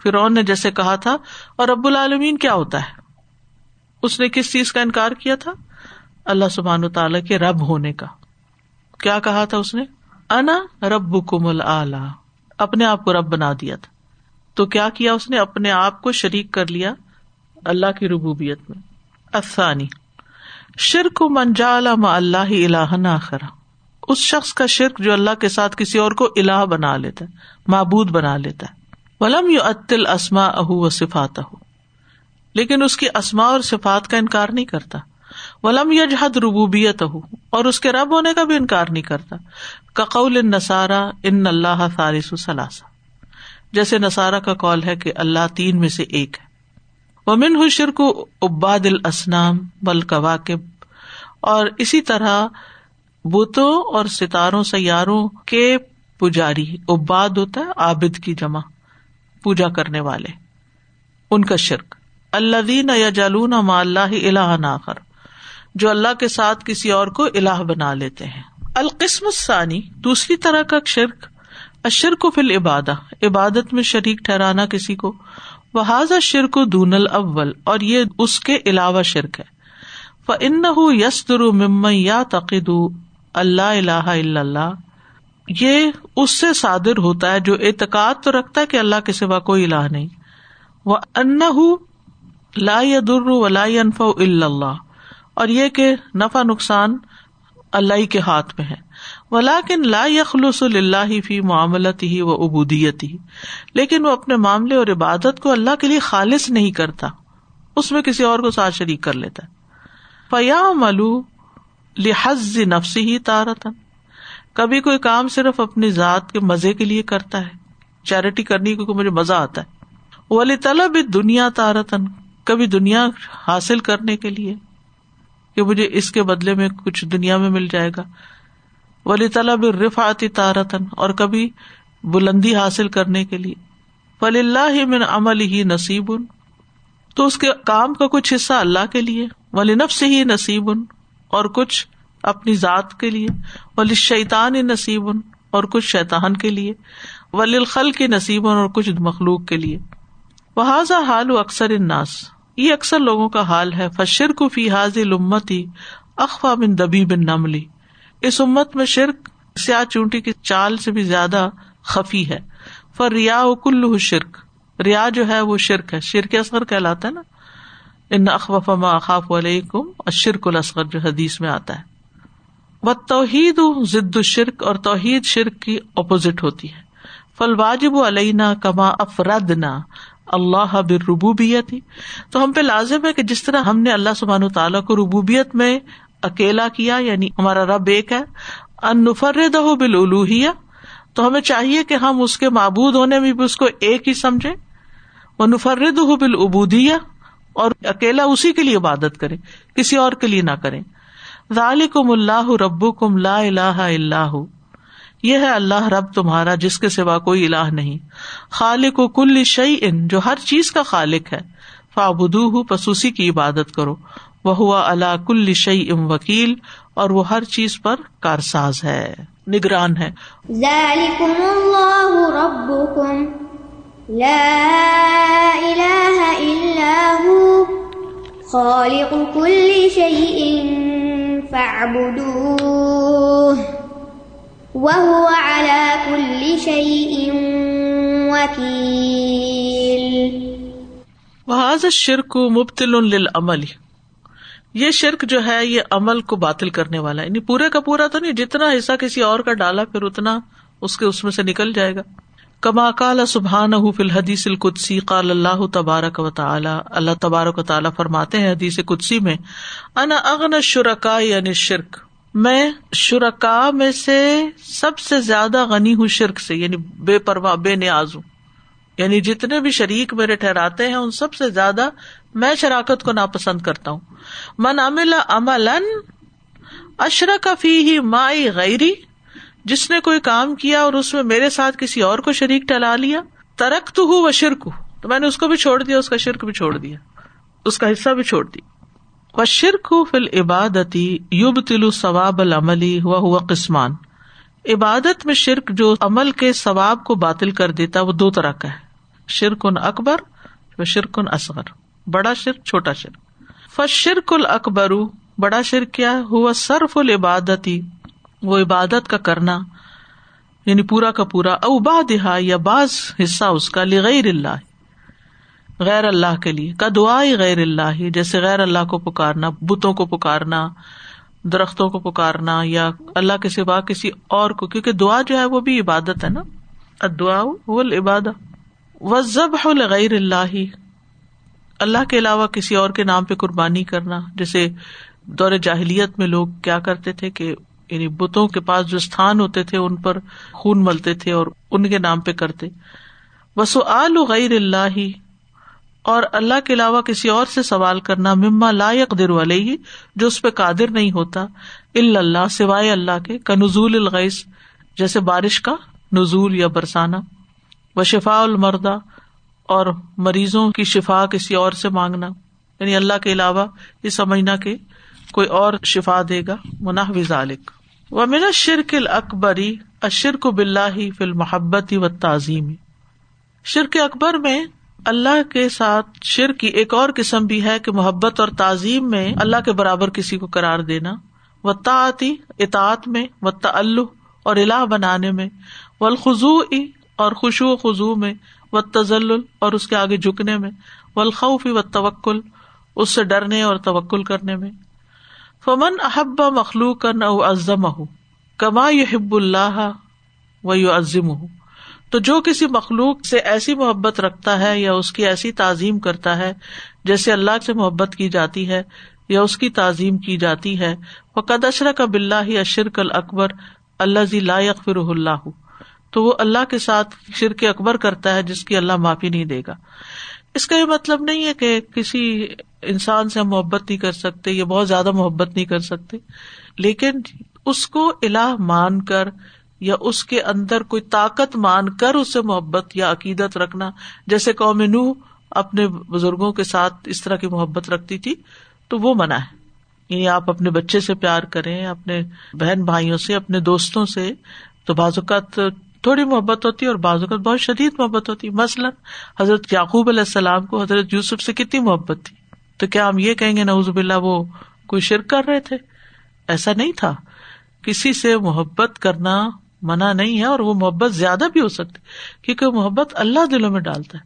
فرعون نے جیسے کہا تھا، اور رب العالمین کیا ہوتا ہے؟ اس نے کس چیز کا انکار کیا تھا؟ اللہ سبحان تعالی کے رب ہونے کا۔ کیا کہا تھا اس نے؟ انا رب کم اپنے آپ کو رب بنا دیا تھا۔ تو کیا کیا اس نے؟ اپنے آپ کو شریک کر لیا اللہ کی ربوبیت میں۔ افسانی شرک منجا اللہ اللہ آخرا اس شخص کا شرک جو اللہ کے ساتھ کسی اور کو الہ بنا لیتا ہے، معبود بنا لیتا ہے۔ ولم یو اتل اسما اہ و صفات اہ لیکن اس کی اسما اور صفات کا انکار نہیں کرتا۔ ولم یجحد ربوبیت اہ اور اس کے رب ہونے کا بھی انکار نہیں کرتا۔ کقول نسارا ان اللہ ثالث سلاسا جیسے نسارا کا کال ہے کہ اللہ تین میں سے ایک ہے۔ وہ من حشر کو اباد الاسنام بل واقب اور اسی طرح بتوں اور ستاروں، سیاروں کے پجاری اباد ہوتا ہے، عابد کی جمع، پوجا کرنے والے۔ ان کا شرک۔ اللہ دین یا جالون ما اللہ الہ ناخر جو اللہ کے ساتھ کسی اور کو الہ بنا لیتے ہیں۔ القسم ثانی دوسری طرح کا شرک اشر کو فل عبادہ عبادت میں شریک ٹھہرانا کسی کو۔ وہ شرک دون الاول اور یہ اس کے علاوہ شرک ہے۔ ان یس در یا تقید اللہ اللہ اللہ یہ اس سے صادر ہوتا ہے جو اعتقاد تو رکھتا ہے کہ اللہ کے سوا کوئی الہ نہیں۔ وہ ان لا در ولا انف اللہ اور یہ کہ نفع نقصان اللہ کے ہاتھ میں ہے۔ ولاکن لا یخلص اللہ فی معاملت ہی و ابودیت ہی لیکن وہ اپنے معاملے اور عبادت کو اللہ کے لیے خالص نہیں کرتا، اس میں کسی اور کو ساتھ شریک کر لیتا ہے۔ فیا ملو لحظ نفس ہی تارتن کبھی کوئی کام صرف اپنی ذات کے مزے کے لیے کرتا ہے، چیریٹی کرنی کیونکہ مجھے مزہ آتا ہے۔ ولی طلب دنیا تارتن کبھی دنیا حاصل کرنے کے لیے کہ مجھے اس کے بدلے میں کچھ دنیا میں مل جائے گا۔ ولی طلب رفاتی تارتن اور کبھی بلندی حاصل کرنے کے لیے۔ ولی اللہ من عمل ہی نصیب ان تو اس کے کام کا کچھ حصہ اللہ کے لیے۔ ولی نفس ہی نصیب ان اور کچھ اپنی ذات کے لیے۔ ولی شیطان نصیب ان اور کچھ شیطان کے لیے۔ ولی الخل کی نصیب اور کچھ مخلوق کے لیے۔ وہذا حال و اکثر اناس یہ اکثر لوگوں کا حال ہے۔ فشر کو فی حاضل امتی اخوا بن دبی بن نملی اس امت میں شرک سیاہ چونٹی کی چال سے بھی زیادہ خفی ہے۔ فر ریا کلو شرک ریا جو ہے وہ شرک ہے۔ شرک اصغر کہلاتا ہے نا۔ ان اخوف ما اخاف علیکم اشرک الاسغر جو حدیث میں آتا ہے۔ وہ توحید ضد الشرک اور توحید شرک کی اپوزٹ ہوتی ہے۔ فل واجب علینا کما افراد نہ اللہ بربوبیت تو ہم پہ لازم ہے کہ جس طرح ہم نے اللہ سبحان تعالیٰ کو ربوبیت میں اکیلا کیا یعنی ہمارا رب ایک ہے، ان نفرد ہو بالولوہیہ تو ہمیں چاہیے کہ ہم اس کے معبود ہونے میں بھی اس کو ایک ہی سمجھے وہ نفرد ہو بالعبودیہ، اور اکیلا اسی کے لیے عبادت کرے کسی اور کے لیے نہ کرے ذالکم اللہ رب کم لا الہ اللہ یہ ہے اللہ رب تمہارا، جس کے سوا کوئی الہ نہیں۔ خالق و کل شعی ان جو ہر چیز کا خالق ہے۔ فابدو پسوسی کی عبادت کرو۔ وہ ہوا اللہ کل شعی ام وکیل اور وہ ہر چیز پر کارساز ہے نگران ہے۔ خالق کل شیء فاعبدوه وهو على كل شيء وكيل وهذا الشرك مبتل للعمل۔ یہ شرک جو ہے، یہ عمل کو باطل کرنے والا ہے۔ یعنی پورے کا پورا تو نہیں، جتنا حصہ کسی اور کا ڈالا، پھر اتنا اس کے اس میں سے نکل جائے گا۔ کما کال سبحان فی الحدیث القدسی، قال اللہ تبارک و تعالی، اللہ تبارک و تعالیٰ فرماتے ہیں حدیث قدسی میں، انا اغن شرکا یعنی شرک میں شرکا میں سے سب سے زیادہ غنی ہوں شرک سے یعنی بے پرواہ، بے نیاز ہوں۔ یعنی جتنے بھی شریک میرے ٹھہراتے ہیں، ان سب سے زیادہ میں شراکت کو ناپسند کرتا ہوں۔ من امل امل اشرک فی ہی مائی غیری، جس نے کوئی کام کیا اور اس میں میرے ساتھ کسی اور کو شریک ٹلا لیا ترک تو ہوں وہ شرک ہوں تو میں نے اس کو بھی چھوڑ دیا، اس کا شرک بھی چھوڑ دیا، اس کا حصہ بھی چھوڑ دیا۔ وہ شرک فل عبادتی یوب تلو ثواب العملی ہوا ہوا قسمان۔ عبادت میں شرک جو عمل کے ثواب کو باطل کر دیتا، وہ دو طرح کا ہے۔ شرک ان اکبر و شرک ان اصغر۔ بڑا شرک، چھوٹا شرک۔ ف شرک ال بڑا شرک کیا؟ ہوا صرف العبادتی وہ عبادت کا کرنا یعنی پورا کا پورا، او بادہ یا بعض حصہ اس کا، لغیر اللہ، غیر اللہ کے لیے، کا دعا ہی غیر اللہ، جیسے غیر اللہ کو پکارنا، بتوں کو پکارنا، درختوں کو پکارنا، یا اللہ کے سوا کسی اور کو، کیونکہ دعا جو ہے وہ بھی عبادت ہے نا۔ دعا عباد و ضب غیر اللہ اللہ کے علاوہ کسی اور کے نام پہ قربانی کرنا، جیسے دور جاہلیت میں لوگ کیا کرتے تھے کہ یعنی بتوں کے پاس جو استھان ہوتے تھے، ان پر خون ملتے تھے اور ان کے نام پہ کرتے۔ وسو آل غیر اللہ، اور اللہ کے علاوہ کسی اور سے سوال کرنا، مما لا در والے جو اس پہ قادر نہیں ہوتا اللہ، سوائے اللہ کے کا نزول الغیث جیسے بارش کا نزول یا برسانا۔ و شفا المردا اور مریضوں کی شفا کسی اور سے مانگنا یعنی اللہ کے علاوہ یہ سمجھنا کہ کوئی اور شفا دے گا مناح ذالک۔ و من شرک اکبری اشرک بلّہ فی المحبت و تعظیم شرک اکبر میں اللہ کے ساتھ شر کی ایک اور قسم بھی ہے کہ محبت اور تعظیم میں اللہ کے برابر کسی کو قرار دینا۔ و تعتی اطاط میں و تعلق اور الہ بنانے میں۔ و الخو اور خوشو خزو میں۔ و تزل اور اس کے آگے جھکنے میں و و توکل اس سے ڈرنے اور توکل کرنے میں۔ فمن احب مخلوق نہ ازم ہُ کما یو ہب اللہ و یو عظم ہوں تو جو کسی مخلوق سے ایسی محبت رکھتا ہے یا اس کی ایسی تعظیم کرتا ہے، جیسے اللہ سے محبت کی جاتی ہے یا اس کی تعظیم کی جاتی ہے وہ قدشر کا بلّہ اشرک اکبر اللہ زی لائق فر اللہ۔ تو وہ اللہ کے ساتھ شرک اکبر کرتا ہے جس کی اللہ معافی نہیں دے گا۔ اس کا یہ مطلب نہیں ہے کہ کسی انسان سے ہم محبت نہیں کر سکتے یا بہت زیادہ محبت نہیں کر سکتے، لیکن اس کو الہ مان کر یا اس کے اندر کوئی طاقت مان کر اس سے محبت یا عقیدت رکھنا۔ جیسے قوم نو اپنے بزرگوں کے ساتھ اس طرح کی محبت رکھتی تھی، تو وہ منع ہے۔ یعنی آپ اپنے بچے سے پیار کریں، اپنے بہن بھائیوں سے، اپنے دوستوں سے، تو بعض اوقات تھوڑی محبت ہوتی ہے اور بعض اوقات بہت شدید محبت ہوتی ہے۔ مثلاً حضرت یعقوب علیہ السلام کو حضرت یوسف سے کتنی محبت تھی۔ تو کیا ہم یہ کہیں گے نوز باللہ وہ کوئی شرک کر رہے تھے؟ ایسا نہیں تھا۔ کسی سے محبت کرنا منع نہیں ہے اور وہ محبت زیادہ بھی ہو سکتی کیونکہ محبت اللہ دلوں میں ڈالتا ہے۔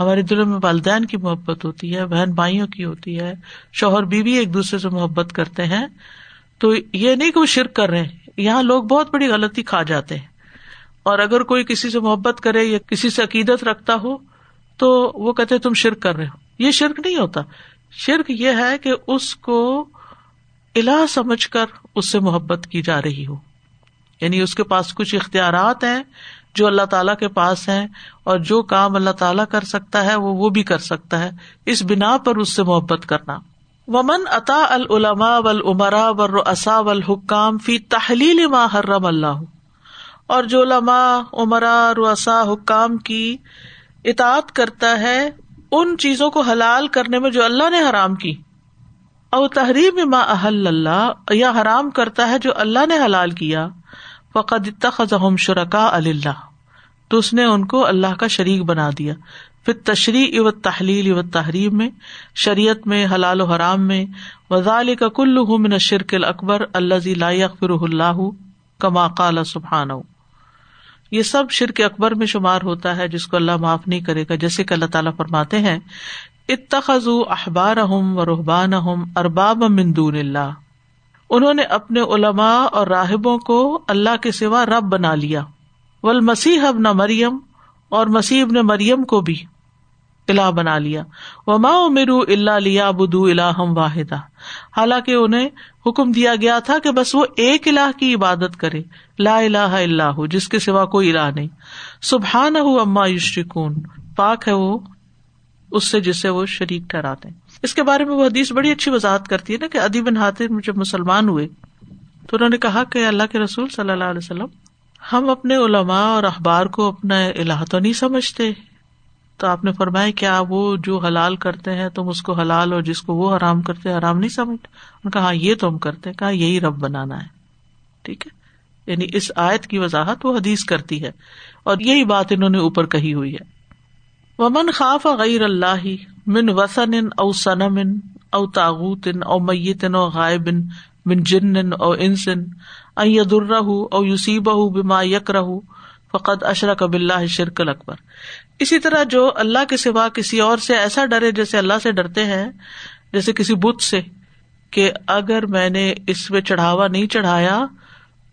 ہمارے دلوں میں والدین کی محبت ہوتی ہے، بہن بھائیوں کی ہوتی ہے، شوہر بیوی ایک دوسرے سے محبت کرتے ہیں۔ تو یہ نہیں کہ وہ شرک کر رہے ہیں۔ یہاں لوگ بہت بڑی غلطی کھا جاتے ہیں۔ اور اگر کوئی کسی سے محبت کرے یا کسی سے عقیدت رکھتا ہو تو وہ کہتے تم شرک کر رہے ہو۔ یہ شرک نہیں ہوتا۔ شرک یہ ہے کہ اس کو الہ سمجھ کر اس سے محبت کی جا رہی ہو۔ یعنی اس کے پاس کچھ اختیارات ہیں جو اللہ تعالیٰ کے پاس ہیں اور جو کام اللہ تعالیٰ کر سکتا ہے وہ وہ بھی کر سکتا ہے۔ اس بنا پر اس سے محبت کرنا۔ ومن عطا العلما ول عمرا و اصا و الحکام فی تحلیل ما حرم اللہ اور جو علماء عمرا رسا حکام کی اطاعت کرتا ہے، ان چیزوں کو حلال کرنے میں جو اللہ نے حرام کی۔ اور تحریم ما احل اللہ، یا حرام کرتا ہے جو اللہ نے حلال کیا۔ فقد اتخذهم شرکا اللہ تو اس نے ان کو اللہ کا شریک بنا دیا۔ پھر تشریح و تحلیل و تحریم میں، شریعت میں، حلال و حرام میں۔ وزال کا کل من شرک اکبر اللہ لا یغفر اللہ، کما قال سبحان یہ سب شرک اکبر میں شمار ہوتا ہے جس کو اللہ معاف نہیں کرے گا، جیسے کہ اللہ تعالیٰ فرماتے ہیں اتخذ احبار ہم و رحبان ہم ارباب مندون اللہ۔ انہوں نے اپنے علماء اور راہبوں کو اللہ کے سوا رب بنا لیا۔ ول مسیح اب نہ مریم اور مسیح نے مریم کو بھی الہ بنا لیا۔ وما میرو اللہ لیا بدو الہم واحدہ۔ حالانکہ انہیں حکم دیا گیا تھا کہ بس وہ ایک الہ کی عبادت کرے۔ لا الہ اللہ جس کے سوا کوئی الہ نہیں۔ سبحان اما یشرکون۔ پاک ہے وہ، اس سے جسے وہ شریک ٹھہراتے ہیں۔ اس کے بارے میں وہ حدیث بڑی اچھی وضاحت کرتی ہے نا کہ ادی بن جب مسلمان ہوئے، تو انہوں نے کہا کہ اللہ کے رسول صلی اللہ علیہ وسلم، ہم اپنے علماء اور اخبار کو اپنا الہ تو نہیں سمجھتے۔ تو آپ نے فرمایا کیا وہ جو حلال کرتے ہیں تم اس کو حلال اور جس کو وہ حرام کرتے حرام نہیں سمجھتے۔ کہا ہاں یہ تو ہم کرتے کہا یہی رب بنانا ہے۔ ٹھیک ہے؟ یعنی اس آیت کی وضاحت وہ حدیث کرتی ہے۔ اور یہی بات انہوں نے اوپر کہی ہوئی ہے۔ وہ من خاف غیر اللہ من وسن او سنم او تاغت او میتن او غائب من جن او انسن ائر او یوسیب بما یک رہ فقط اشرک اب اللہ شرک اکبر اسی طرح جو اللہ کے سوا کسی اور سے ایسا ڈرے جیسے اللہ سے ڈرتے ہیں، جیسے کسی بت سے، کہ اگر میں نے اس میں چڑھاوا نہیں چڑھایا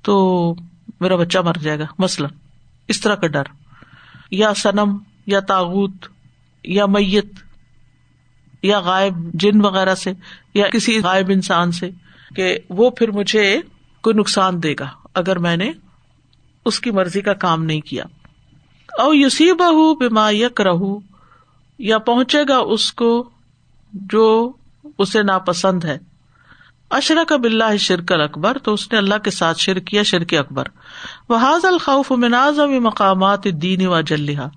تو میرا بچہ مر جائے گا، مثلاً۔ اس طرح کا ڈر۔ یا سنم یا تاغت یا میت، یا غائب جن وغیرہ سے، یا کسی غائب انسان سے، کہ وہ پھر مجھے کوئی نقصان دے گا۔ اگر میں نے اس کی مرضی کا کام نہیں کیا۔ او یوسی بہ بیما یک رہ یا پہنچے گا اس کو جو اسے ناپسند ہے۔ اشرا کا بلّہ شرک اکبر تو اس نے اللہ کے ساتھ شرک کیا، شرک اکبر۔ وہ حاض الخوف مناظ مقامات دین و جلحا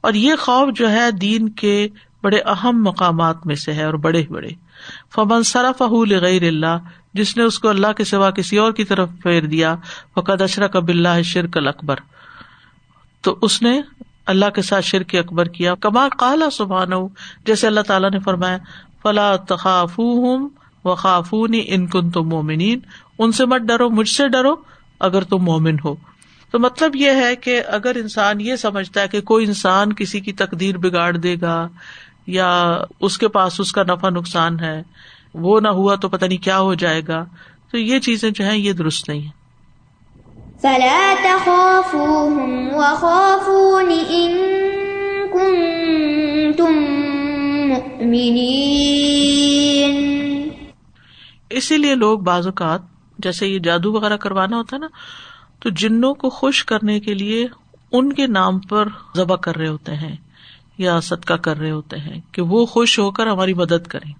اور یہ خوف جو ہے دین کے بڑے اہم مقامات میں سے ہے اور بڑے بڑے۔ فمن صرف غیر اللہ، جس نے اس کو اللہ کے سوا کسی اور کی طرف پھیر دیا، فقد اشرک بلّہ شرک اکبر تو اس نے اللہ کے ساتھ شرک اکبر کیا۔ کما کالا سبحان جیسے اللہ تعالیٰ نے فرمایا فلاں تخاف و خافون ان کن تم مومنین۔ ان سے مت ڈرو، مجھ سے ڈرو اگر تم مومن ہو۔ تو مطلب یہ ہے کہ اگر انسان یہ سمجھتا ہے کہ کوئی انسان کسی کی تقدیر بگاڑ دے گا یا اس کے پاس اس کا نفع نقصان ہے وہ نہ ہوا تو پتہ نہیں کیا ہو جائے گا۔ تو یہ چیزیں جو ہیں یہ درست نہیں ہے اسی لیے لوگ بعض اوقات جیسے یہ جادو وغیرہ کروانا ہوتا ہے نا تو جنوں کو خوش کرنے کے لیے ان کے نام پر ذبح کر رہے ہوتے ہیں۔ یا صدقہ کر رہے ہوتے ہیں کہ وہ خوش ہو کر ہماری مدد کریں۔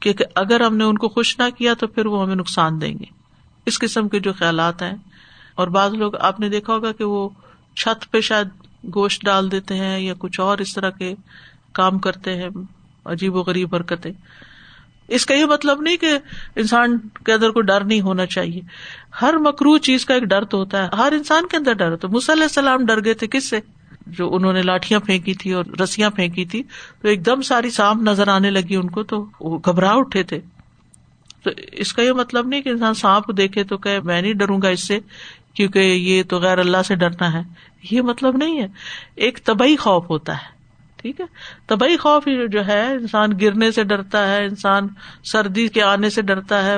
کیونکہ اگر ہم نے ان کو خوش نہ کیا تو پھر وہ ہمیں نقصان دیں گے۔ اس قسم کے جو خیالات ہیں۔ اور بعض لوگ آپ نے دیکھا ہوگا کہ وہ چھت پہ شاید گوشت ڈال دیتے ہیں یا کچھ اور اس طرح کے کام کرتے ہیں، عجیب و غریب حرکتیں۔ اس کا یہ مطلب نہیں کہ انسان کے اندر کوئی ڈر نہیں ہونا چاہیے۔ ہر مکرو چیز کا ایک ڈر تو ہوتا ہے۔ ہر انسان کے اندر ڈر ہوتا ہے۔ مصع السلام ڈر گئے تھے کس سے؟ جو انہوں نے لاٹیاں پھینکی تھی اور رسیاں پھینکی تھی، تو ایک دم ساری سانپ نظر آنے لگی ان کو، تو وہ گھبراہ اٹھے تھے۔ تو اس کا یہ مطلب نہیں کہ انسان سانپ دیکھے تو کہ میں نہیں ڈروں گا اس سے، کیونکہ یہ تو غیر اللہ سے ڈرنا ہے۔ یہ مطلب نہیں ہے۔ ایک طبی خوف ہوتا ہے، ٹھیک ہے؟ تبھی خوف جو ہے، انسان گرنے سے ڈرتا ہے، انسان سردی کے آنے سے ڈرتا ہے،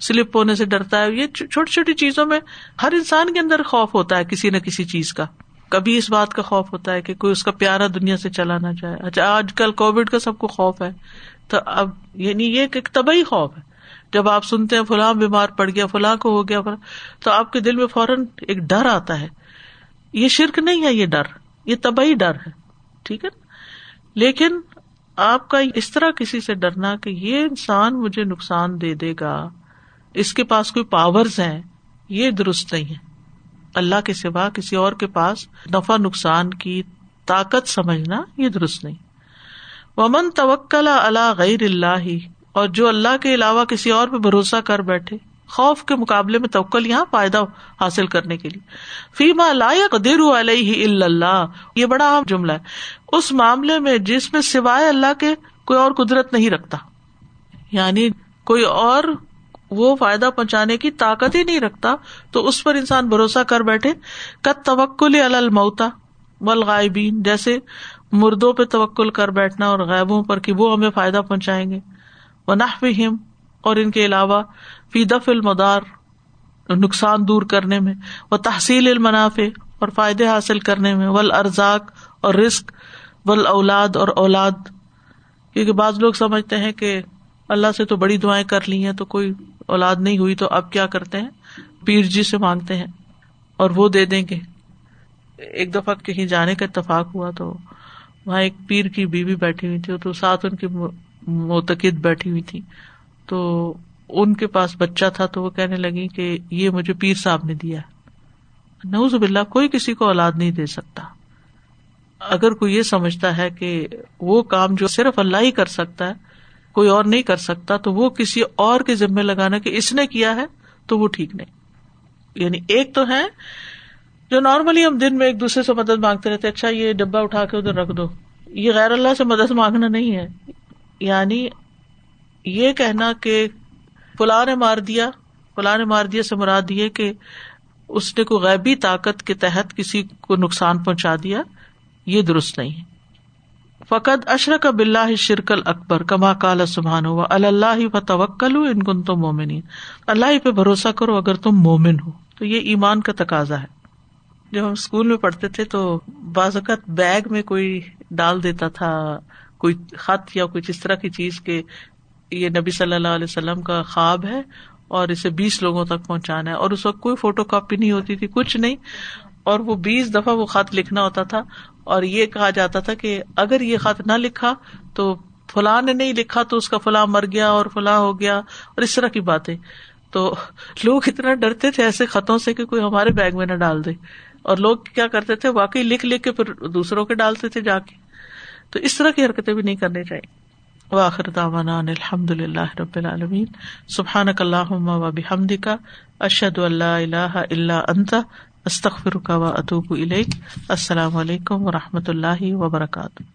سلپ ہونے سے ڈرتا ہے۔ یہ چھوٹی چھوٹی چیزوں میں ہر انسان کے اندر خوف ہوتا ہے کسی نہ کسی چیز کا۔ کبھی اس بات کا خوف ہوتا ہے کہ کوئی اس کا پیارا دنیا سے چلا نہ جائے۔ اچھا آج کل کووڈ کا سب کو خوف ہے۔ تو اب یعنی یہ ایک طبی خوف ہے۔ جب آپ سنتے ہیں فلاں بیمار پڑ گیا، فلاں کو ہو گیا تو آپ کے دل میں فوراً ایک ڈر آتا ہے۔ یہ شرک نہیں ہے، یہ ڈر۔ یہ طبی ڈر ہے۔ ٹھیک ہے لیکن آپ کا اس طرح کسی سے ڈرنا کہ یہ انسان مجھے نقصان دے دے گا، اس کے پاس کوئی پاور ہیں، یہ درست نہیں ہے۔ اللہ کے سوا کسی اور کے پاس نفع نقصان کی طاقت سمجھنا یہ درست نہیں۔ ومن توکل اللہ غیر اللہ اور جو اللہ کے علاوہ کسی اور پہ بھروسہ کر بیٹھے، خوف کے مقابلے میں توکل یہاں فائدہ حاصل کرنے کے لیے۔ فیما لائق دیر علیہ اللہ یہ بڑا اہم جملہ ہے۔ اس معاملے میں جس میں سوائے اللہ کے کوئی اور قدرت نہیں رکھتا۔ یعنی کوئی اور وہ فائدہ پہنچانے کی طاقت ہی نہیں رکھتا، تو اس پر انسان بھروسہ کر بیٹھے۔ کت توکل المتا والغائبین، جیسے مردوں پہ توکل کر بیٹھنا اور غیبوں پر کہ وہ ہمیں فائدہ پہنچائیں گے۔ وہ نحم اور ان کے علاوہ فی دف المدار، نقصان دور کرنے میں۔ وہ تحصیل المنافع، اور فائدے حاصل کرنے میں۔ ول ارزاق اور رسک ول اولاد اور اولاد۔ کیونکہ بعض لوگ سمجھتے ہیں کہ اللہ سے تو بڑی دعائیں کر لی ہیں، تو کوئی اولاد نہیں ہوئی تو اب کیا کرتے ہیں؟ پیر جی سے مانگتے ہیں اور وہ دے دیں گے۔ ایک دفعہ کہیں جانے کا اتفاق ہوا تو وہاں ایک پیر کی بیوی بیٹھی ہوئی تھی تو ساتھ ان کی موتقد بیٹھی ہوئی تھی۔ تو ان کے پاس بچہ تھا تو وہ کہنے لگی کہ یہ مجھے پیر صاحب نے دیا۔ نوز باللہ، کوئی کسی کو اولاد نہیں دے سکتا۔ اگر کوئی یہ سمجھتا ہے کہ وہ کام جو صرف اللہ ہی کر سکتا ہے کوئی اور نہیں کر سکتا، تو وہ کسی اور کے ذمے لگانا کہ اس نے کیا ہے، تو وہ ٹھیک نہیں۔ یعنی ایک تو ہے جو نارملی ہم دن میں ایک دوسرے سے مدد مانگتے رہتے اچھا یہ ڈبا اٹھا کے ادھر رکھ دو۔ یہ غیر اللہ سے مدد مانگنا نہیں ہے۔ یعنی یہ کہنا کہ فلاں نے مار دیا، فلاں نے مار دیا سے مراد یہ کہ اس نے کوئی غیبی طاقت کے تحت کسی کو نقصان پہنچا دیا، یہ درست نہیں ہے۔ فقط اشرک بلّہ شرکل اکبر کما کال سبحان ہوا اللہ توکل ان کن تم مومن اللہ پہ بھروسہ کرو اگر تم مومن ہو۔ تو یہ ایمان کا تقاضا ہے۔ جب ہم اسکول میں پڑھتے تھے تو بعض اوقات بیگ میں کوئی ڈال دیتا تھا، کوئی خط یا کچھ اس طرح کی چیز کے یہ نبی صلی اللہ علیہ وسلم کا خواب ہے اور اسے بیس لوگوں تک پہنچانا ہے اور اس وقت کوئی فوٹو کاپی نہیں ہوتی تھی، کچھ نہیں۔ اور وہ بیس دفعہ وہ خط لکھنا ہوتا تھا اور یہ کہا جاتا تھا کہ اگر یہ خط نہ لکھا تو فلاں نے نہیں لکھا تو اس کا فلاں مر گیا اور فلاں ہو گیا اور اس طرح کی باتیں۔ تو لوگ اتنا ڈرتے تھے ایسے خطوں سے کہ کوئی ہمارے بیگ میں نہ ڈال دے۔ اور لوگ کیا کرتے تھے؟ واقعی لکھ لکھ کے پھر دوسروں کے ڈالتے تھے جا کے۔ تو اس طرح کی حرکتیں بھی نہیں کرنی چاہیے۔ واخر داوانا الحمد للہ رب العالمین۔ سبحان اللہ و بحمد کا اشد اللہ اللہ اللہ انت۔ استخر کا و اطوب السلام علیکم و رحمۃ اللہ وبرکاتہ.